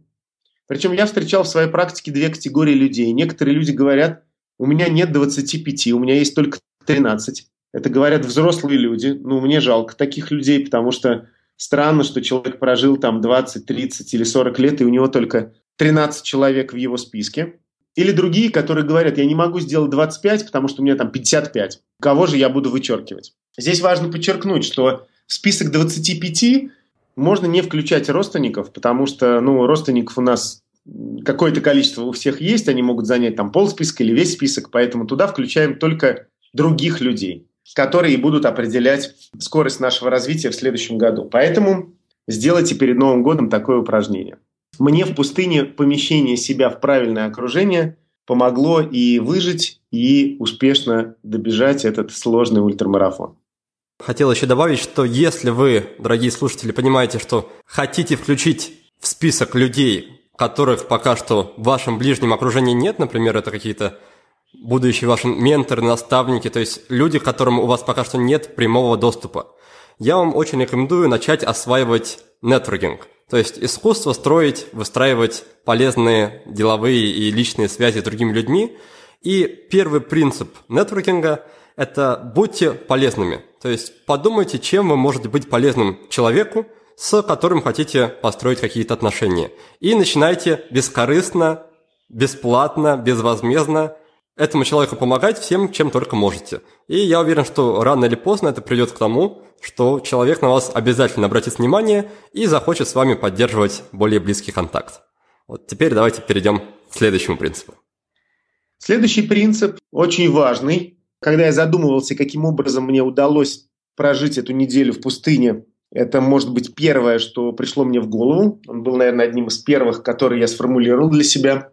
Причем я встречал в своей практике две категории людей. Некоторые люди говорят, у меня нет 25, у меня есть только 13. Это говорят взрослые люди. Ну, мне жалко таких людей, потому что странно, что человек прожил там 20, 30 или 40 лет, и у него только 13 человек в его списке. Или другие, которые говорят, я не могу сделать 25, потому что у меня там 55. Кого же я буду вычеркивать? Здесь важно подчеркнуть, что в список 25 можно не включать родственников, потому что ну, родственников у нас какое-то количество у всех есть, они могут занять там полсписка или весь список, поэтому туда включаем только других людей, которые будут определять скорость нашего развития в следующем году. Поэтому сделайте перед Новым годом такое упражнение. Мне в пустыне помещение себя в правильное окружение помогло и выжить, и успешно добежать этот сложный ультрамарафон. Хотел еще добавить, что если вы, дорогие слушатели, понимаете, что хотите включить в список людей, которых пока что в вашем ближнем окружении нет, например, это какие-то будущие ваши менторы, наставники, то есть люди, к которым у вас пока что нет прямого доступа. я вам очень рекомендую начать осваивать нетворкинг. То есть искусство строить, выстраивать полезные деловые и личные связи с другими людьми. И первый принцип нетворкинга – это будьте полезными. То есть подумайте, чем вы можете быть полезным человеку, с которым хотите построить какие-то отношения. И начинайте бескорыстно, бесплатно, безвозмездно этому человеку помогать всем, чем только можете. И я уверен, что рано или поздно это придет к тому, что человек на вас обязательно обратит внимание и захочет с вами поддерживать более близкий контакт. Вот теперь давайте перейдем к следующему принципу. Следующий принцип очень важный. Когда я задумывался, каким образом мне удалось прожить эту неделю в пустыне, это, может быть, первое, что пришло мне в голову. Он был, наверное, одним из первых, который я сформулировал для себя.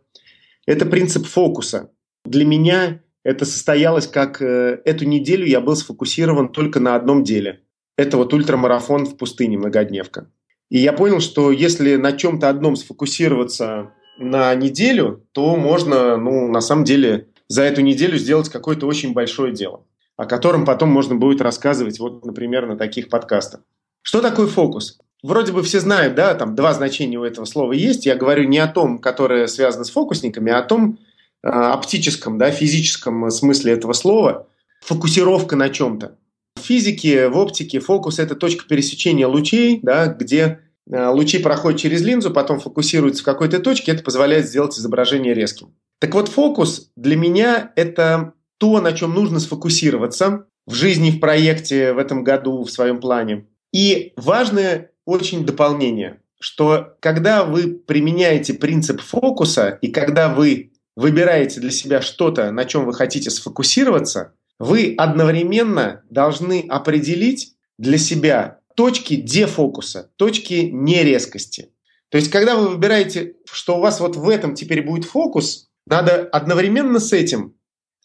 Это принцип фокуса. Для меня это состоялось как э, эту неделю я был сфокусирован только на одном деле. Это вот ультрамарафон в пустыне, многодневка. И я понял, что если на чем-то одном сфокусироваться на неделю, то можно, ну, на самом деле, за эту неделю сделать какое-то очень большое дело, о котором потом можно будет рассказывать, вот, например, на таких подкастах. Что такое фокус? Вроде бы все знают, да, там два значения у этого слова есть. Я говорю не о том, которое связано с фокусниками, а о том оптическом, да, физическом смысле этого слова. Фокусировка на чем-то. В физике, в оптике фокус – это точка пересечения лучей, да, где э, лучи проходят через линзу, потом фокусируются в какой-то точке, это позволяет сделать изображение резким. Так вот, фокус для меня – это то, на чем нужно сфокусироваться в жизни, в проекте, в этом году, в своем плане. И важное очень дополнение, что когда вы применяете принцип фокуса и когда вы выбираете для себя что-то, на чем вы хотите сфокусироваться, вы одновременно должны определить для себя точки дефокуса, точки нерезкости. То есть, когда вы выбираете, что у вас вот в этом теперь будет фокус, надо одновременно с этим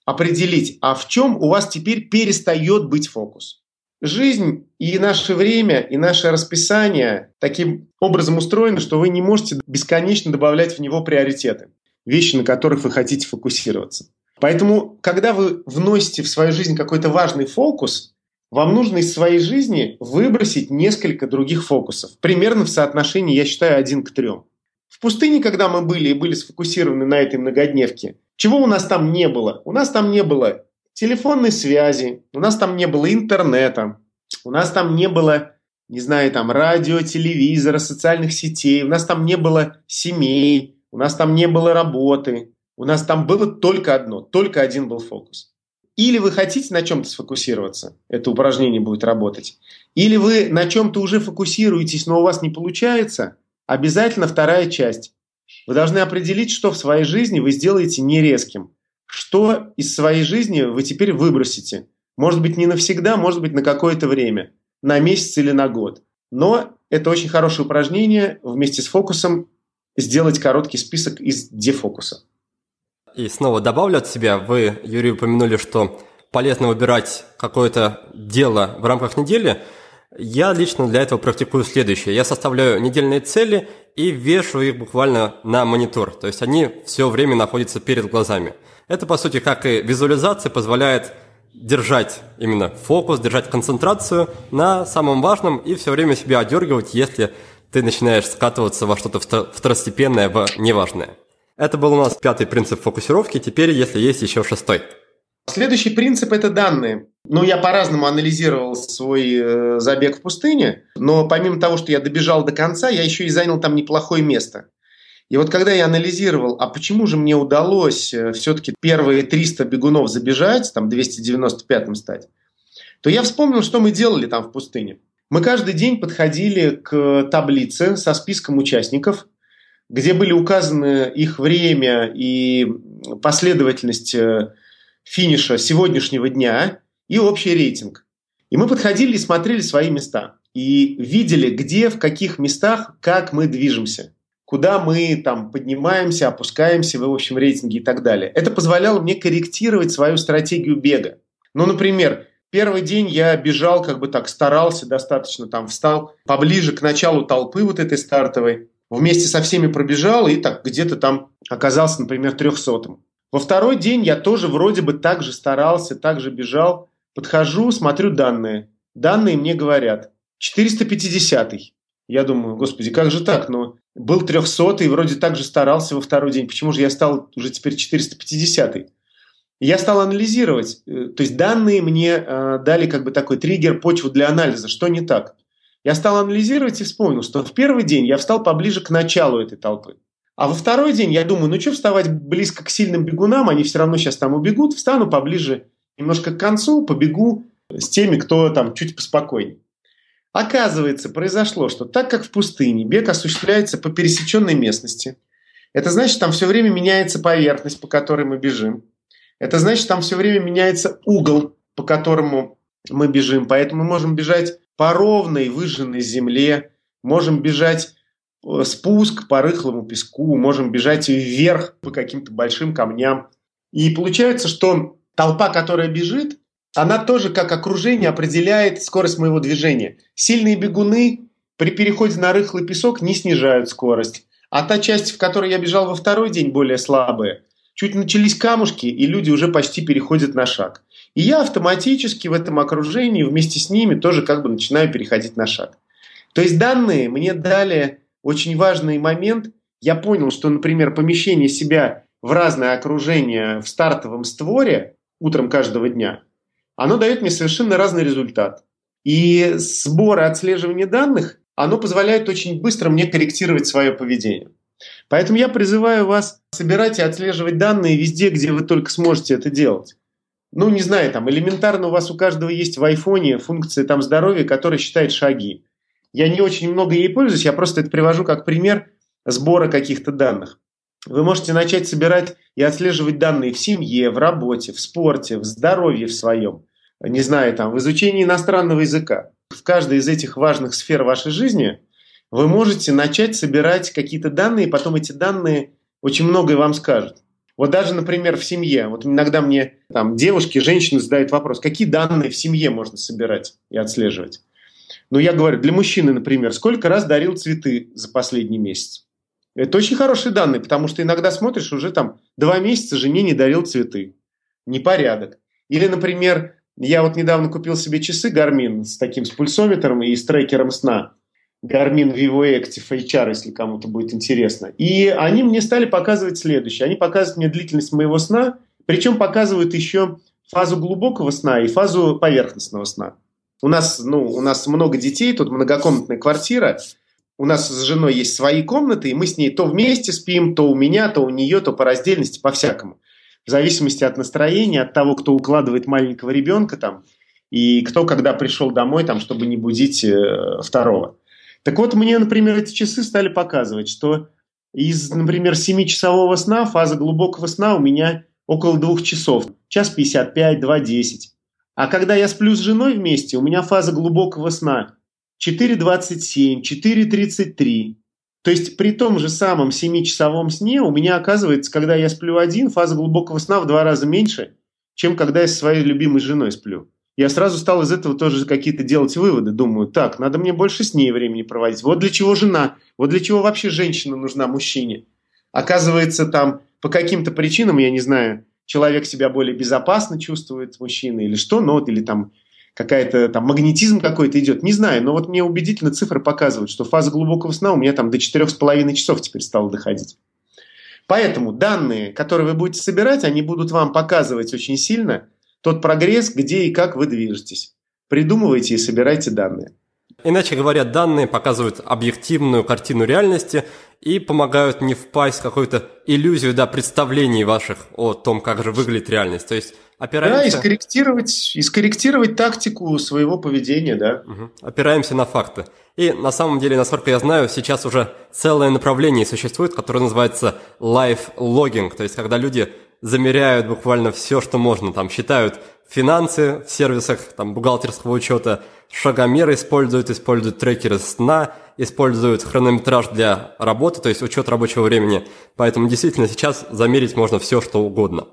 определить, а в чем у вас теперь перестает быть фокус. Жизнь и наше время, и наше расписание таким образом устроено, что вы не можете бесконечно добавлять в него приоритеты, вещи, на которых вы хотите фокусироваться. Поэтому, когда вы вносите в свою жизнь какой-то важный фокус, вам нужно из своей жизни выбросить несколько других фокусов. Примерно в соотношении, я считаю, один к трем. В пустыне, когда мы были и были сфокусированы на этой многодневке, чего у нас там не было? У нас там не было телефонной связи, у нас там не было интернета, у нас там не было, не знаю, там радио, телевизора, социальных сетей, у нас там не было семей, у нас там не было работы, у нас там было только одно, только один был фокус. Или вы хотите на чем-то сфокусироваться, это упражнение будет работать, или вы на чем-то уже фокусируетесь, но у вас не получается – Обязательно вторая часть. Вы должны определить, что в своей жизни вы сделаете нерезким. Что из своей жизни вы теперь выбросите. Может быть, не навсегда, может быть, на какое-то время. На месяц или на год. Но это очень хорошее упражнение вместе с фокусом сделать короткий список из дефокуса. И снова добавлю от себя, вы, Юрий, упомянули, что полезно выбирать какое-то дело в рамках недели – я лично для этого практикую следующее. Я составляю недельные цели и вешаю их буквально на монитор. То есть они все время находятся перед глазами. Это, по сути, как и визуализация, позволяет держать именно фокус, держать концентрацию на самом важном и все время себя одергивать, если ты начинаешь скатываться во что-то второстепенное, в неважное. Это был у нас пятый принцип фокусировки, теперь если есть еще шестой. Следующий принцип – это данные. Ну, я по-разному анализировал свой э, забег в пустыне, но помимо того, что я добежал до конца, я еще и занял там неплохое место. И вот когда я анализировал, а почему же мне удалось э, все-таки первые 300 бегунов забежать, там 295-м стать, то я вспомнил, что мы делали там в пустыне. Мы каждый день подходили к таблице со списком участников, где были указаны их время и последовательность э, финиша сегодняшнего дня и общий рейтинг. И мы подходили и смотрели свои места. И видели, где, в каких местах, как мы движемся. Куда мы там поднимаемся, опускаемся в общем рейтинге и так далее. Это позволяло мне корректировать свою стратегию бега. Ну, например, первый день я бежал, как бы так старался достаточно, там встал поближе к началу толпы вот этой стартовой, вместе со всеми пробежал и так где-то там оказался, например, трехсотым. Во второй день я тоже вроде бы так же старался, так же бежал. Подхожу, смотрю данные. данные мне говорят 450-й. Я думаю, господи, как же так? Но был 300 и вроде так же старался во второй день. Почему же я стал уже теперь 450 -й? Я стал анализировать, э, то есть данные мне э, дали как бы такой триггер, почву для анализа, что не так. Я стал анализировать и вспомнил, что в первый день я встал поближе к началу этой толпы. А во второй день я думаю, ну что вставать близко к сильным бегунам, они все равно сейчас там убегут, встану поближе немножко к концу, побегу с теми, кто там чуть поспокойнее. Оказывается, произошло, что так как в пустыне бег осуществляется по пересеченной местности, это значит, там все время меняется поверхность, по которой мы бежим. Это значит, там все время меняется угол, по которому мы бежим. Поэтому мы можем бежать по ровной выжженной земле, можем бежать э, спуск по рыхлому песку, можем бежать вверх по каким-то большим камням. И получается, что толпа, которая бежит, она тоже как окружение определяет скорость моего движения. Сильные бегуны при переходе на рыхлый песок не снижают скорость. А та часть, в которой я бежал во второй день, более слабая, чуть начались камушки, и люди уже почти переходят на шаг. И я автоматически в этом окружении вместе с ними тоже как бы начинаю переходить на шаг. То есть данные мне дали очень важный момент. Я понял, что, например, помещение себя в разное окружение в стартовом створе утром каждого дня – оно дает мне совершенно разный результат. И сбор и отслеживание данных, оно позволяет очень быстро мне корректировать свое поведение. Поэтому я призываю вас собирать и отслеживать данные везде, где вы только сможете это делать. Ну, не знаю, там элементарно у вас у каждого есть в айфоне функция там здоровья, которая считает шаги. Я не очень много ей пользуюсь, я просто это привожу как пример сбора каких-то данных. Вы можете начать собирать и отслеживать данные в семье, в работе, в спорте, в здоровье в своем, не знаю, там, в изучении иностранного языка. В каждой из этих важных сфер вашей жизни вы можете начать собирать какие-то данные, и потом эти данные очень многое вам скажут. Вот даже, например, в семье. Вот иногда мне там девушки, женщины задают вопрос, какие данные в семье можно собирать и отслеживать. Ну, я говорю, для мужчины, например, сколько раз дарил цветы за последний месяц? Это очень хорошие данные, потому что иногда смотришь, уже там два месяца жене не дарил цветы. Непорядок. Или, например, я вот недавно купил себе часы Garmin с таким с пульсометром и с трекером сна. Garmin Vivo Active HR, если кому-то будет интересно. И они мне стали показывать следующее. Они показывают мне длительность моего сна, причем показывают еще фазу глубокого сна и фазу поверхностного сна. У нас, ну, у нас много детей, тут многокомнатная квартира, у нас с женой есть свои комнаты, и мы с ней то вместе спим, то у меня, то у нее, то по раздельности, по-всякому. В зависимости от настроения, от того, кто укладывает маленького ребенка там, и кто когда пришел домой, там, чтобы не будить э, второго. Так вот, мне, например, эти часы стали показывать, что из, например, 7-часового сна, фаза глубокого сна у меня около двух часов. Час 55, 2.10. А когда я сплю с женой вместе, у меня фаза глубокого сна 4.27, 4.33. То есть при том же самом 7-часовом сне у меня оказывается, когда я сплю один, фаза глубокого сна в два раза меньше, чем когда я со своей любимой женой сплю. Я сразу стал из этого тоже какие-то делать выводы. Думаю, так, надо мне больше с ней времени проводить. Вот для чего жена, вот для чего вообще женщина нужна мужчине. Оказывается, там по каким-то причинам, я не знаю, человек себя более безопасно чувствует, мужчина, или что, но или там какая-то там магнетизм какой-то идет, не знаю, но вот мне убедительно цифры показывают, что фаза глубокого сна у меня там до 4,5 часов теперь стала доходить. Поэтому данные, которые вы будете собирать, они будут вам показывать очень сильно тот прогресс, где и как вы движетесь. Придумывайте и собирайте данные. Иначе говоря, данные показывают объективную картину реальности и помогают не впасть в какую-то иллюзию да, представлений ваших о том, как же выглядит реальность. То есть опираемся... Да, и скорректировать, и скорректировать тактику своего поведения, да. Угу. Опираемся на факты. И на самом деле, насколько я знаю, сейчас уже целое направление существует, которое называется life logging, то есть когда люди замеряют буквально все, что можно, там считают финансы в сервисах там, бухгалтерского учета, шагомеры используют, используют трекеры сна, используют хронометраж для работы, то есть учет рабочего времени. Поэтому действительно сейчас замерить можно все, что угодно.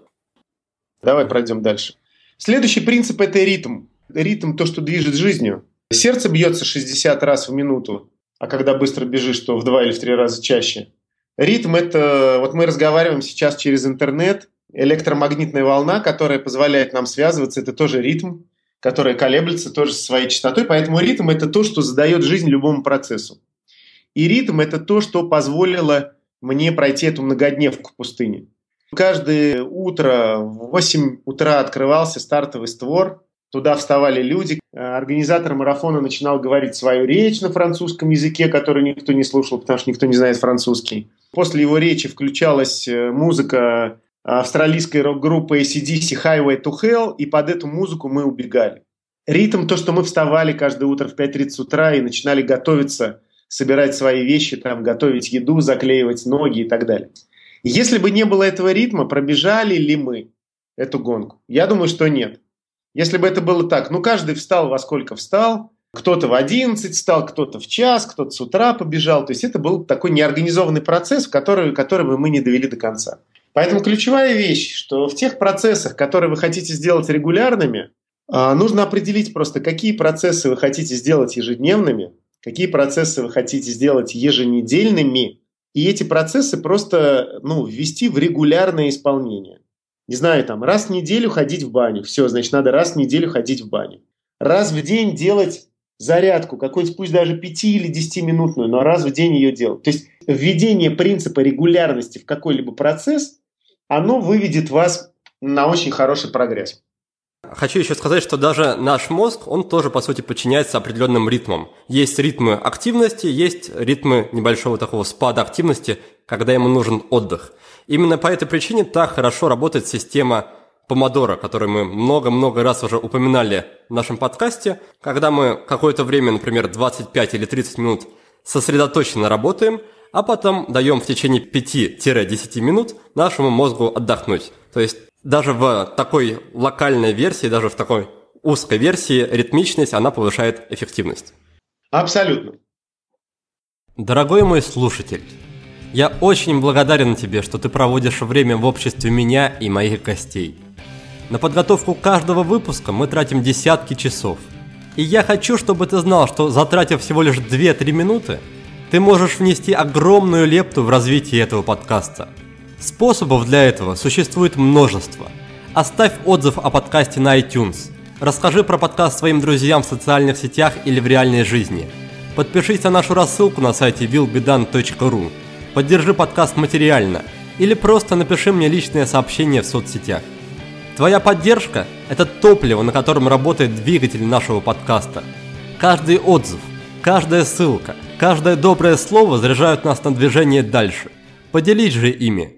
Давай пройдем дальше. Следующий принцип – это ритм. Ритм – то, что движет жизнью. Сердце бьется 60 раз в минуту, а когда быстро бежишь, то в два или в три раза чаще. Ритм – это… Вот мы разговариваем сейчас через интернет, электромагнитная волна, которая позволяет нам связываться, это тоже ритм. которая колеблется тоже со своей частотой. Поэтому ритм – это то, что задает жизнь любому процессу. И ритм – это то, что позволило мне пройти эту многодневку в пустыне. Каждое утро в 8 утра открывался стартовый створ, туда вставали люди. Организатор марафона начинал говорить свою речь на французском языке, который никто не слушал, потому что никто не знает французский. После его речи включалась э, музыка австралийской рок-группы ACDC Highway to Hell, и под эту музыку мы убегали. Ритм – то, что мы вставали каждое утро в 5.30 утра и начинали готовиться, собирать свои вещи, там, готовить еду, заклеивать ноги и так далее. Если бы не было этого ритма, пробежали ли мы эту гонку? Я думаю, что нет. Если бы это было так, ну каждый встал во сколько встал, кто-то в 11 встал, кто-то в час, кто-то с утра побежал. То есть это был такой неорганизованный процесс, который, который бы мы не довели до конца. Поэтому ключевая вещь, что в тех процессах, которые вы хотите сделать регулярными, а, нужно определить просто, какие процессы вы хотите сделать ежедневными, какие процессы вы хотите сделать еженедельными, и эти процессы просто ну, ввести в регулярное исполнение. Не знаю, там, раз в неделю ходить в баню. Все, значит, надо раз в неделю ходить в баню. Раз в день делать зарядку, какой-нибудь пусть даже 5 или 10-минутную, но раз в день ее делать. То есть введение принципа регулярности в какой-либо процесс, оно выведет вас на очень хороший прогресс. Хочу еще сказать, что даже наш мозг, он тоже, по сути, подчиняется определенным ритмам. Есть ритмы активности, есть ритмы небольшого такого спада активности, когда ему нужен отдых. Именно по этой причине так хорошо работает система помодоро, которую мы много-много раз уже упоминали в нашем подкасте, когда мы какое-то время, например, 25 или 30 минут сосредоточенно работаем, а потом даем в течение 5-10 минут нашему мозгу отдохнуть. То есть даже в такой локальной версии, даже в такой узкой версии ритмичность, она повышает эффективность. Абсолютно. Дорогой мой слушатель, я очень благодарен тебе, что ты проводишь время в обществе меня и моих гостей. На подготовку каждого выпуска мы тратим десятки часов. И я хочу, чтобы ты знал, что затратив всего лишь 2-3 минуты, ты можешь внести огромную лепту в развитие этого подкаста – Способов для этого существует множество. Оставь отзыв о подкасте на iTunes. Расскажи про подкаст своим друзьям в социальных сетях или в реальной жизни. Подпишись на нашу рассылку на сайте willbedan.ru. Поддержи подкаст материально. Или просто напиши мне личное сообщение в соцсетях. Твоя поддержка – это топливо, на котором работает двигатель нашего подкаста. Каждый отзыв, каждая ссылка, каждое доброе слово заряжают нас на движение дальше. Поделись же ими.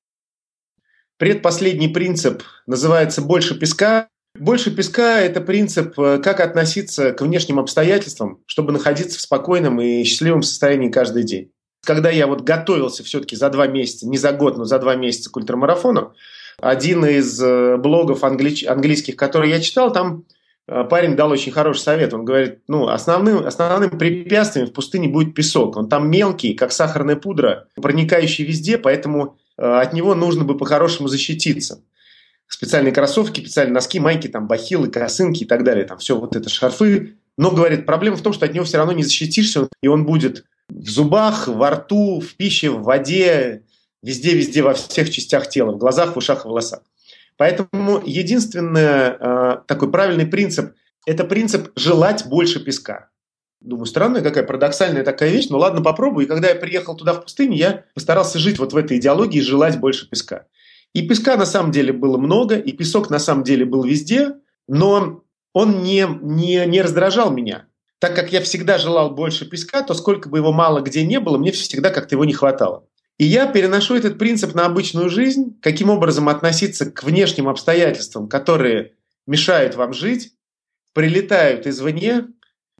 Предпоследний принцип называется «больше песка». Больше песка – это принцип, э, как относиться к внешним обстоятельствам, чтобы находиться в спокойном и счастливом состоянии каждый день. Когда я вот готовился все-таки за два месяца, не за год, но за два месяца к ультрамарафону, один из э, блогов англи... английских, который я читал, там парень дал очень хороший совет. Он говорит, ну, основным, основным препятствием в пустыне будет песок. Он там мелкий, как сахарная пудра, проникающий везде, поэтому Э, от него нужно бы по-хорошему защититься. Специальные кроссовки, специальные носки, майки, там, бахилы, косынки и так далее. Там все вот это шарфы. Но, говорит, проблема в том, что от него все равно не защитишься, и он будет в зубах, во рту, в пище, в воде, везде-везде, во всех частях тела, в глазах, в ушах, в волосах. Поэтому единственный э, такой правильный принцип – это принцип желать больше песка. Думаю, странная какая парадоксальная такая вещь, но ладно, попробую. И когда я приехал туда в пустыню, я постарался жить вот в этой идеологии и желать больше песка. И песка на самом деле было много, и песок на самом деле был везде, но он не, не, не раздражал меня. Так как я всегда желал больше песка, то сколько бы его мало где не было, мне всегда как-то его не хватало. И я переношу этот принцип на обычную жизнь, каким образом относиться к внешним обстоятельствам, которые мешают вам жить, прилетают извне,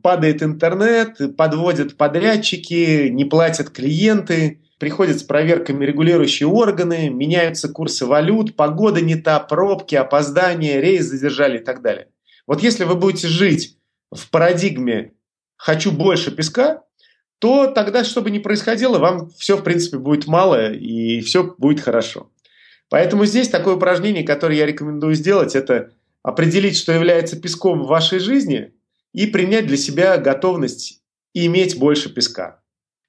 падает интернет, подводят подрядчики, не платят клиенты, приходят с проверками регулирующие органы, меняются курсы валют, погода не та, пробки, опоздания, рейс задержали и так далее. Вот если вы будете жить в парадигме «хочу больше песка», то тогда, что бы ни происходило, вам все, в принципе, будет мало и все будет хорошо. Поэтому здесь такое упражнение, которое я рекомендую сделать, это определить, что является песком в вашей жизни – и принять для себя готовность иметь больше песка.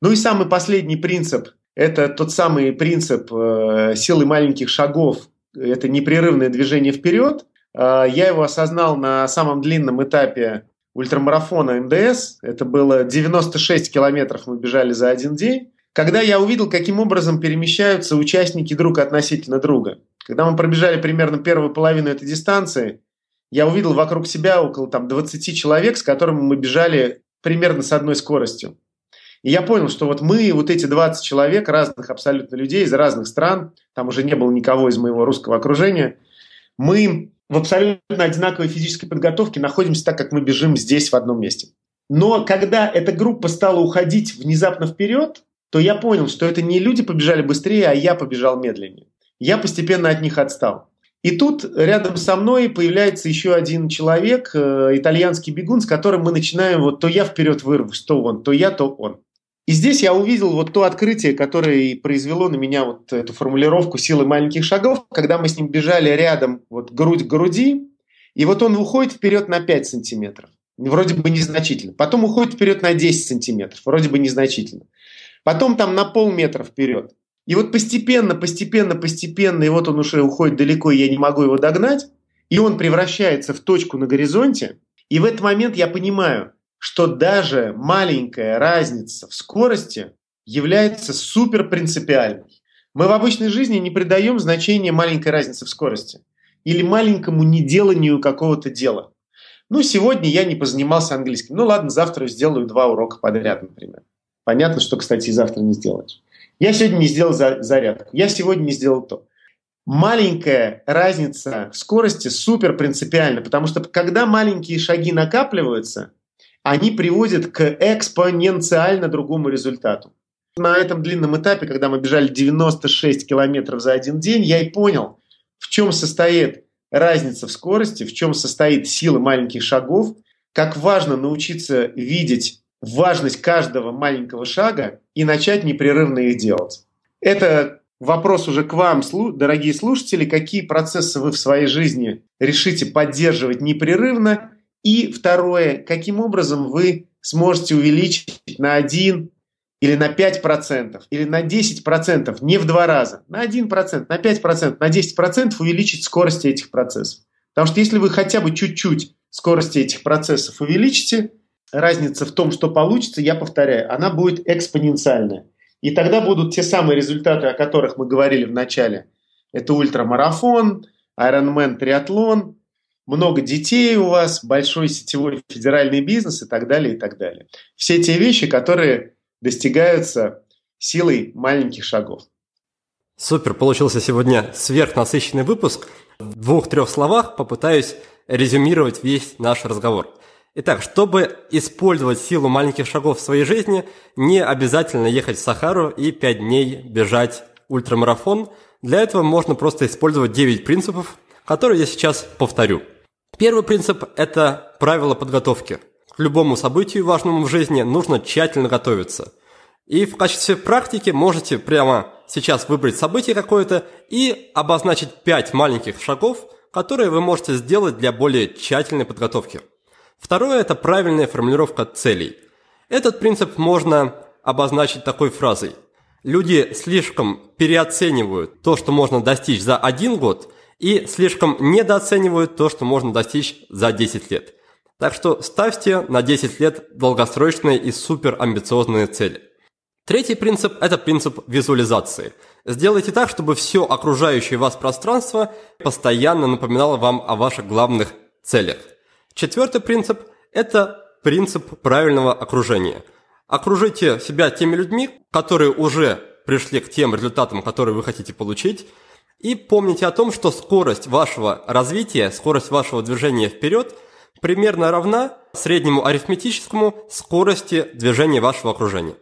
Ну и самый последний принцип – это тот самый принцип э, силы маленьких шагов, это непрерывное движение вперед. Я его осознал на самом длинном этапе ультрамарафона МДС. Это было 96 километров мы бежали за один день. Когда я увидел, каким образом перемещаются участники друг относительно друга. Когда мы пробежали примерно первую половину этой дистанции, я увидел вокруг себя около там, 20 человек, с которыми мы бежали примерно с одной скоростью. И я понял, что вот мы, вот эти 20 человек, разных абсолютно людей из разных стран, там уже не было никого из моего русского окружения, мы в абсолютно одинаковой физической подготовке находимся так, как мы бежим здесь в одном месте. Но когда эта группа стала уходить внезапно вперед, то я понял, что это не люди побежали быстрее, а я побежал медленнее. Я постепенно от них отстал. И тут рядом со мной появляется еще один человек, э, итальянский бегун, с которым мы начинаем вот то я вперед вырвусь, то он, то я, то он. И здесь я увидел вот то открытие, которое произвело на меня вот эту формулировку силы маленьких шагов, когда мы с ним бежали рядом, вот грудь к груди, и вот он уходит вперед на 5 сантиметров, вроде бы незначительно. Потом уходит вперед на 10 сантиметров, вроде бы незначительно. Потом там на полметра вперед. И вот постепенно, постепенно, постепенно, и вот он уже уходит далеко, и я не могу его догнать, и он превращается в точку на горизонте. И в этот момент я понимаю, что даже маленькая разница в скорости является супер принципиальной. Мы в обычной жизни не придаем значения маленькой разнице в скорости или маленькому неделанию какого-то дела. Ну, сегодня я не позанимался английским. Ну, ладно, завтра сделаю два урока подряд, например. Понятно, что, кстати, и завтра не сделаешь. Я сегодня не сделал зарядку. Я сегодня не сделал то маленькая разница в скорости супер принципиальна, потому что когда маленькие шаги накапливаются, они приводят к экспоненциально другому результату. На этом длинном этапе, когда мы бежали 96 километров за один день, я и понял, в чем состоит разница в скорости, в чем состоит сила маленьких шагов, как важно научиться видеть важность каждого маленького шага и начать непрерывно их делать. Это вопрос уже к вам, дорогие слушатели, какие процессы вы в своей жизни решите поддерживать непрерывно и второе, каким образом вы сможете увеличить на 1 или на 5%, или на 10%, не в два раза, на 1%, на 5%, на 10% увеличить скорость этих процессов. Потому что если вы хотя бы чуть-чуть скорости этих процессов увеличите, разница в том, что получится, я повторяю, она будет экспоненциальная. И тогда будут те самые результаты, о которых мы говорили в начале. Это ультрамарафон, Ironman триатлон, много детей у вас, большой сетевой федеральный бизнес и так далее, и так далее. Все те вещи, которые достигаются силой маленьких шагов. Супер, получился сегодня сверхнасыщенный выпуск. В двух-трех словах попытаюсь резюмировать весь наш разговор. Итак, чтобы использовать силу маленьких шагов в своей жизни, не обязательно ехать в Сахару и 5 дней бежать ультрамарафон. Для этого можно просто использовать 9 принципов, которые я сейчас повторю. Первый принцип – это правило подготовки. К любому событию важному в жизни нужно тщательно готовиться. И в качестве практики можете прямо сейчас выбрать событие какое-то и обозначить 5 маленьких шагов, которые вы можете сделать для более тщательной подготовки. Второе – это правильная формулировка целей. Этот принцип можно обозначить такой фразой. Люди слишком переоценивают то, что можно достичь за один год, и слишком недооценивают то, что можно достичь за 10 лет. Так что ставьте на 10 лет долгосрочные и супер амбициозные цели. Третий принцип – это принцип визуализации. Сделайте так, чтобы все окружающее вас пространство постоянно напоминало вам о ваших главных целях. Четвертый принцип – это принцип правильного окружения. Окружите себя теми людьми, которые уже пришли к тем результатам, которые вы хотите получить, и помните о том, что скорость вашего развития, скорость вашего движения вперед примерно равна среднему арифметическому скорости движения вашего окружения.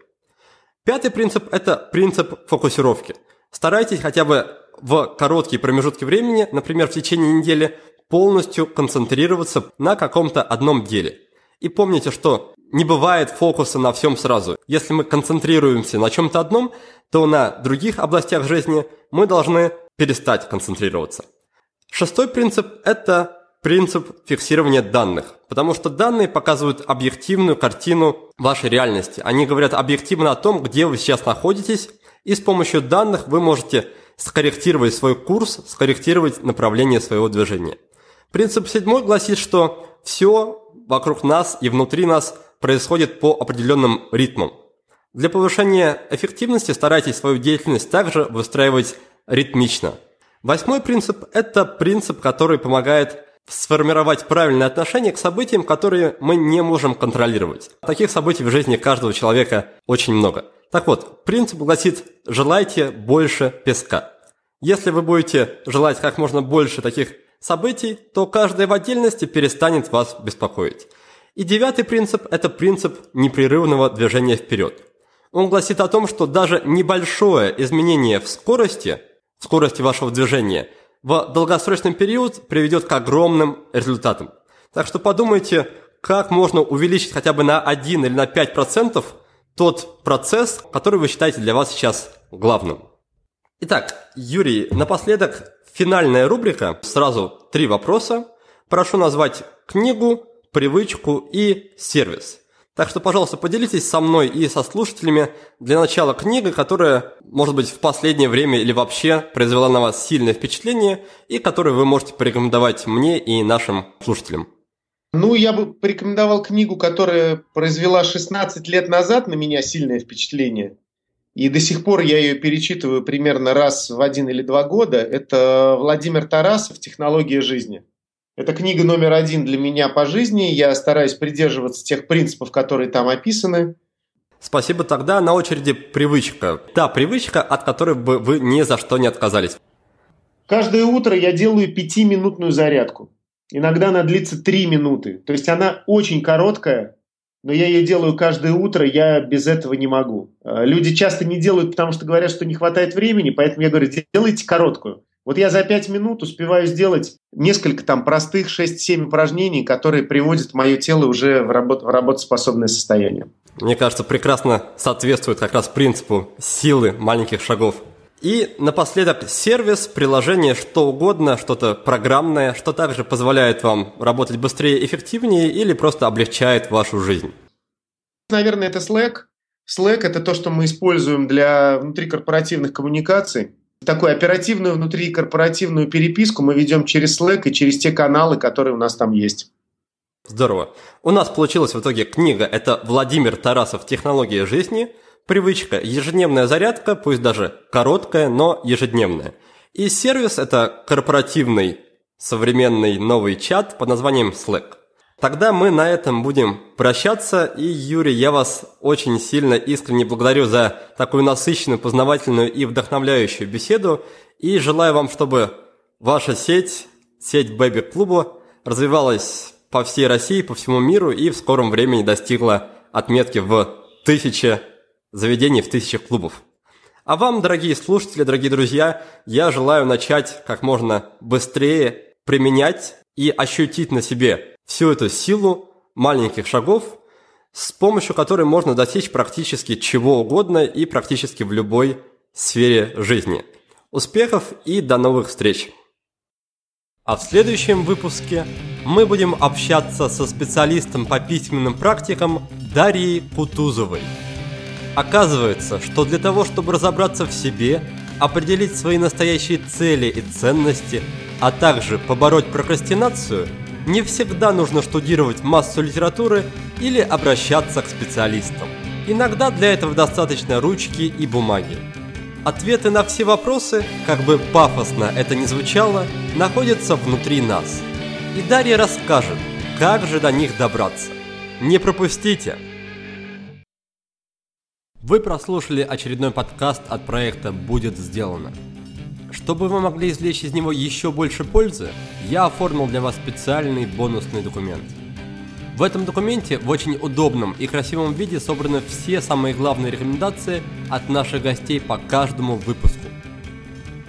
Пятый принцип – это принцип фокусировки. Старайтесь хотя бы в короткие промежутки времени, например, в течение недели, полностью концентрироваться на каком-то одном деле. И помните, что не бывает фокуса на всем сразу. Если мы концентрируемся на чем-то одном, то на других областях жизни мы должны перестать концентрироваться. Шестой принцип – это принцип фиксирования данных, потому что данные показывают объективную картину вашей реальности. Они говорят объективно о том, где вы сейчас находитесь, и с помощью данных вы можете скорректировать свой курс, скорректировать направление своего движения. Принцип седьмой гласит, что все вокруг нас и внутри нас происходит по определенным ритмам. Для повышения эффективности старайтесь свою деятельность также выстраивать ритмично. Восьмой принцип – это принцип, который помогает сформировать правильное отношение к событиям, которые мы не можем контролировать. Таких событий в жизни каждого человека очень много. Так вот, принцип гласит «желайте больше песка». Если вы будете желать как можно больше таких событий, то каждое в отдельности перестанет вас беспокоить. И девятый принцип – это принцип непрерывного движения вперед. Он гласит о том, что даже небольшое изменение в скорости, скорости вашего движения, в долгосрочный период приведет к огромным результатам. Так что подумайте, как можно увеличить хотя бы на 1 или на 5% тот процесс, который вы считаете для вас сейчас главным. Итак, Юрий, напоследок финальная рубрика. Сразу три вопроса. Прошу назвать книгу, привычку и сервис – так что, пожалуйста, поделитесь со мной и со слушателями для начала книга, которая, может быть, в последнее время или вообще произвела на вас сильное впечатление и которую вы можете порекомендовать мне и нашим слушателям. Ну, я бы порекомендовал книгу, которая произвела 16 лет назад на меня сильное впечатление. И до сих пор я ее перечитываю примерно раз в один или два года. Это Владимир Тарасов «Технология жизни». Это книга номер один для меня по жизни. Я стараюсь придерживаться тех принципов, которые там описаны. Спасибо. Тогда на очереди привычка. Та привычка, от которой бы вы ни за что не отказались. Каждое утро я делаю пятиминутную зарядку. Иногда она длится три минуты. То есть она очень короткая, но я ее делаю каждое утро, я без этого не могу. Э, люди часто не делают, потому что говорят, что не хватает времени, поэтому я говорю, делайте короткую. Вот я за 5 минут успеваю сделать несколько там простых 6-7 упражнений, которые приводят мое тело уже в, работ в работоспособное состояние. Мне кажется, прекрасно соответствует как раз принципу силы маленьких шагов. И напоследок сервис, приложение, что угодно, что-то программное, что также позволяет вам работать быстрее эффективнее или просто облегчает вашу жизнь. Наверное, это Slack. Slack – это то, что мы используем для внутрикорпоративных коммуникаций такую оперативную внутрикорпоративную переписку мы ведем через Slack и через те каналы, которые у нас там есть. Здорово. У нас получилась в итоге книга. Это Владимир Тарасов «Технология жизни». Привычка – ежедневная зарядка, пусть даже короткая, но ежедневная. И сервис – это корпоративный современный новый чат под названием Slack – Тогда мы на этом будем прощаться. И, Юрий, я вас очень сильно искренне благодарю за такую насыщенную, познавательную и вдохновляющую беседу. И желаю вам, чтобы ваша сеть, сеть Бэби-клуба, развивалась по всей России, по всему миру и в скором времени достигла отметки в тысяче заведений, в тысячах клубов. А вам, дорогие слушатели, дорогие друзья, я желаю начать как можно быстрее применять и ощутить на себе всю эту силу маленьких шагов, с помощью которой можно достичь практически чего угодно и практически в любой сфере жизни. Успехов и до новых встреч! А в следующем выпуске мы будем общаться со специалистом по письменным практикам Дарьей Кутузовой. Оказывается, что для того, чтобы разобраться в себе, определить свои настоящие цели и ценности, а также побороть прокрастинацию – не всегда нужно штудировать массу литературы или обращаться к специалистам. Иногда для этого достаточно ручки и бумаги. Ответы на все вопросы, как бы пафосно это ни звучало, находятся внутри нас. И Дарья расскажет, как же до них добраться. Не пропустите! Вы прослушали очередной подкаст от проекта «Будет сделано». Чтобы вы могли извлечь из него еще больше пользы, я оформил для вас специальный бонусный документ. В этом документе в очень удобном и красивом виде собраны все самые главные рекомендации от наших гостей по каждому выпуску.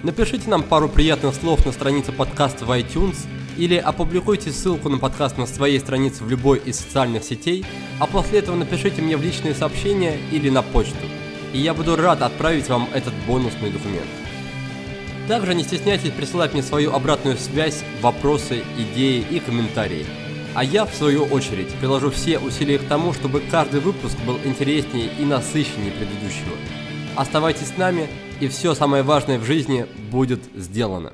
Напишите нам пару приятных слов на странице подкаста в iTunes или опубликуйте ссылку на подкаст на своей странице в любой из социальных сетей, а после этого напишите мне в личные сообщения или на почту, и я буду рад отправить вам этот бонусный документ. Также не стесняйтесь присылать мне свою обратную связь, вопросы, идеи и комментарии. А я, в свою очередь, приложу все усилия к тому, чтобы каждый выпуск был интереснее и насыщеннее предыдущего. Оставайтесь с нами, и все самое важное в жизни будет сделано.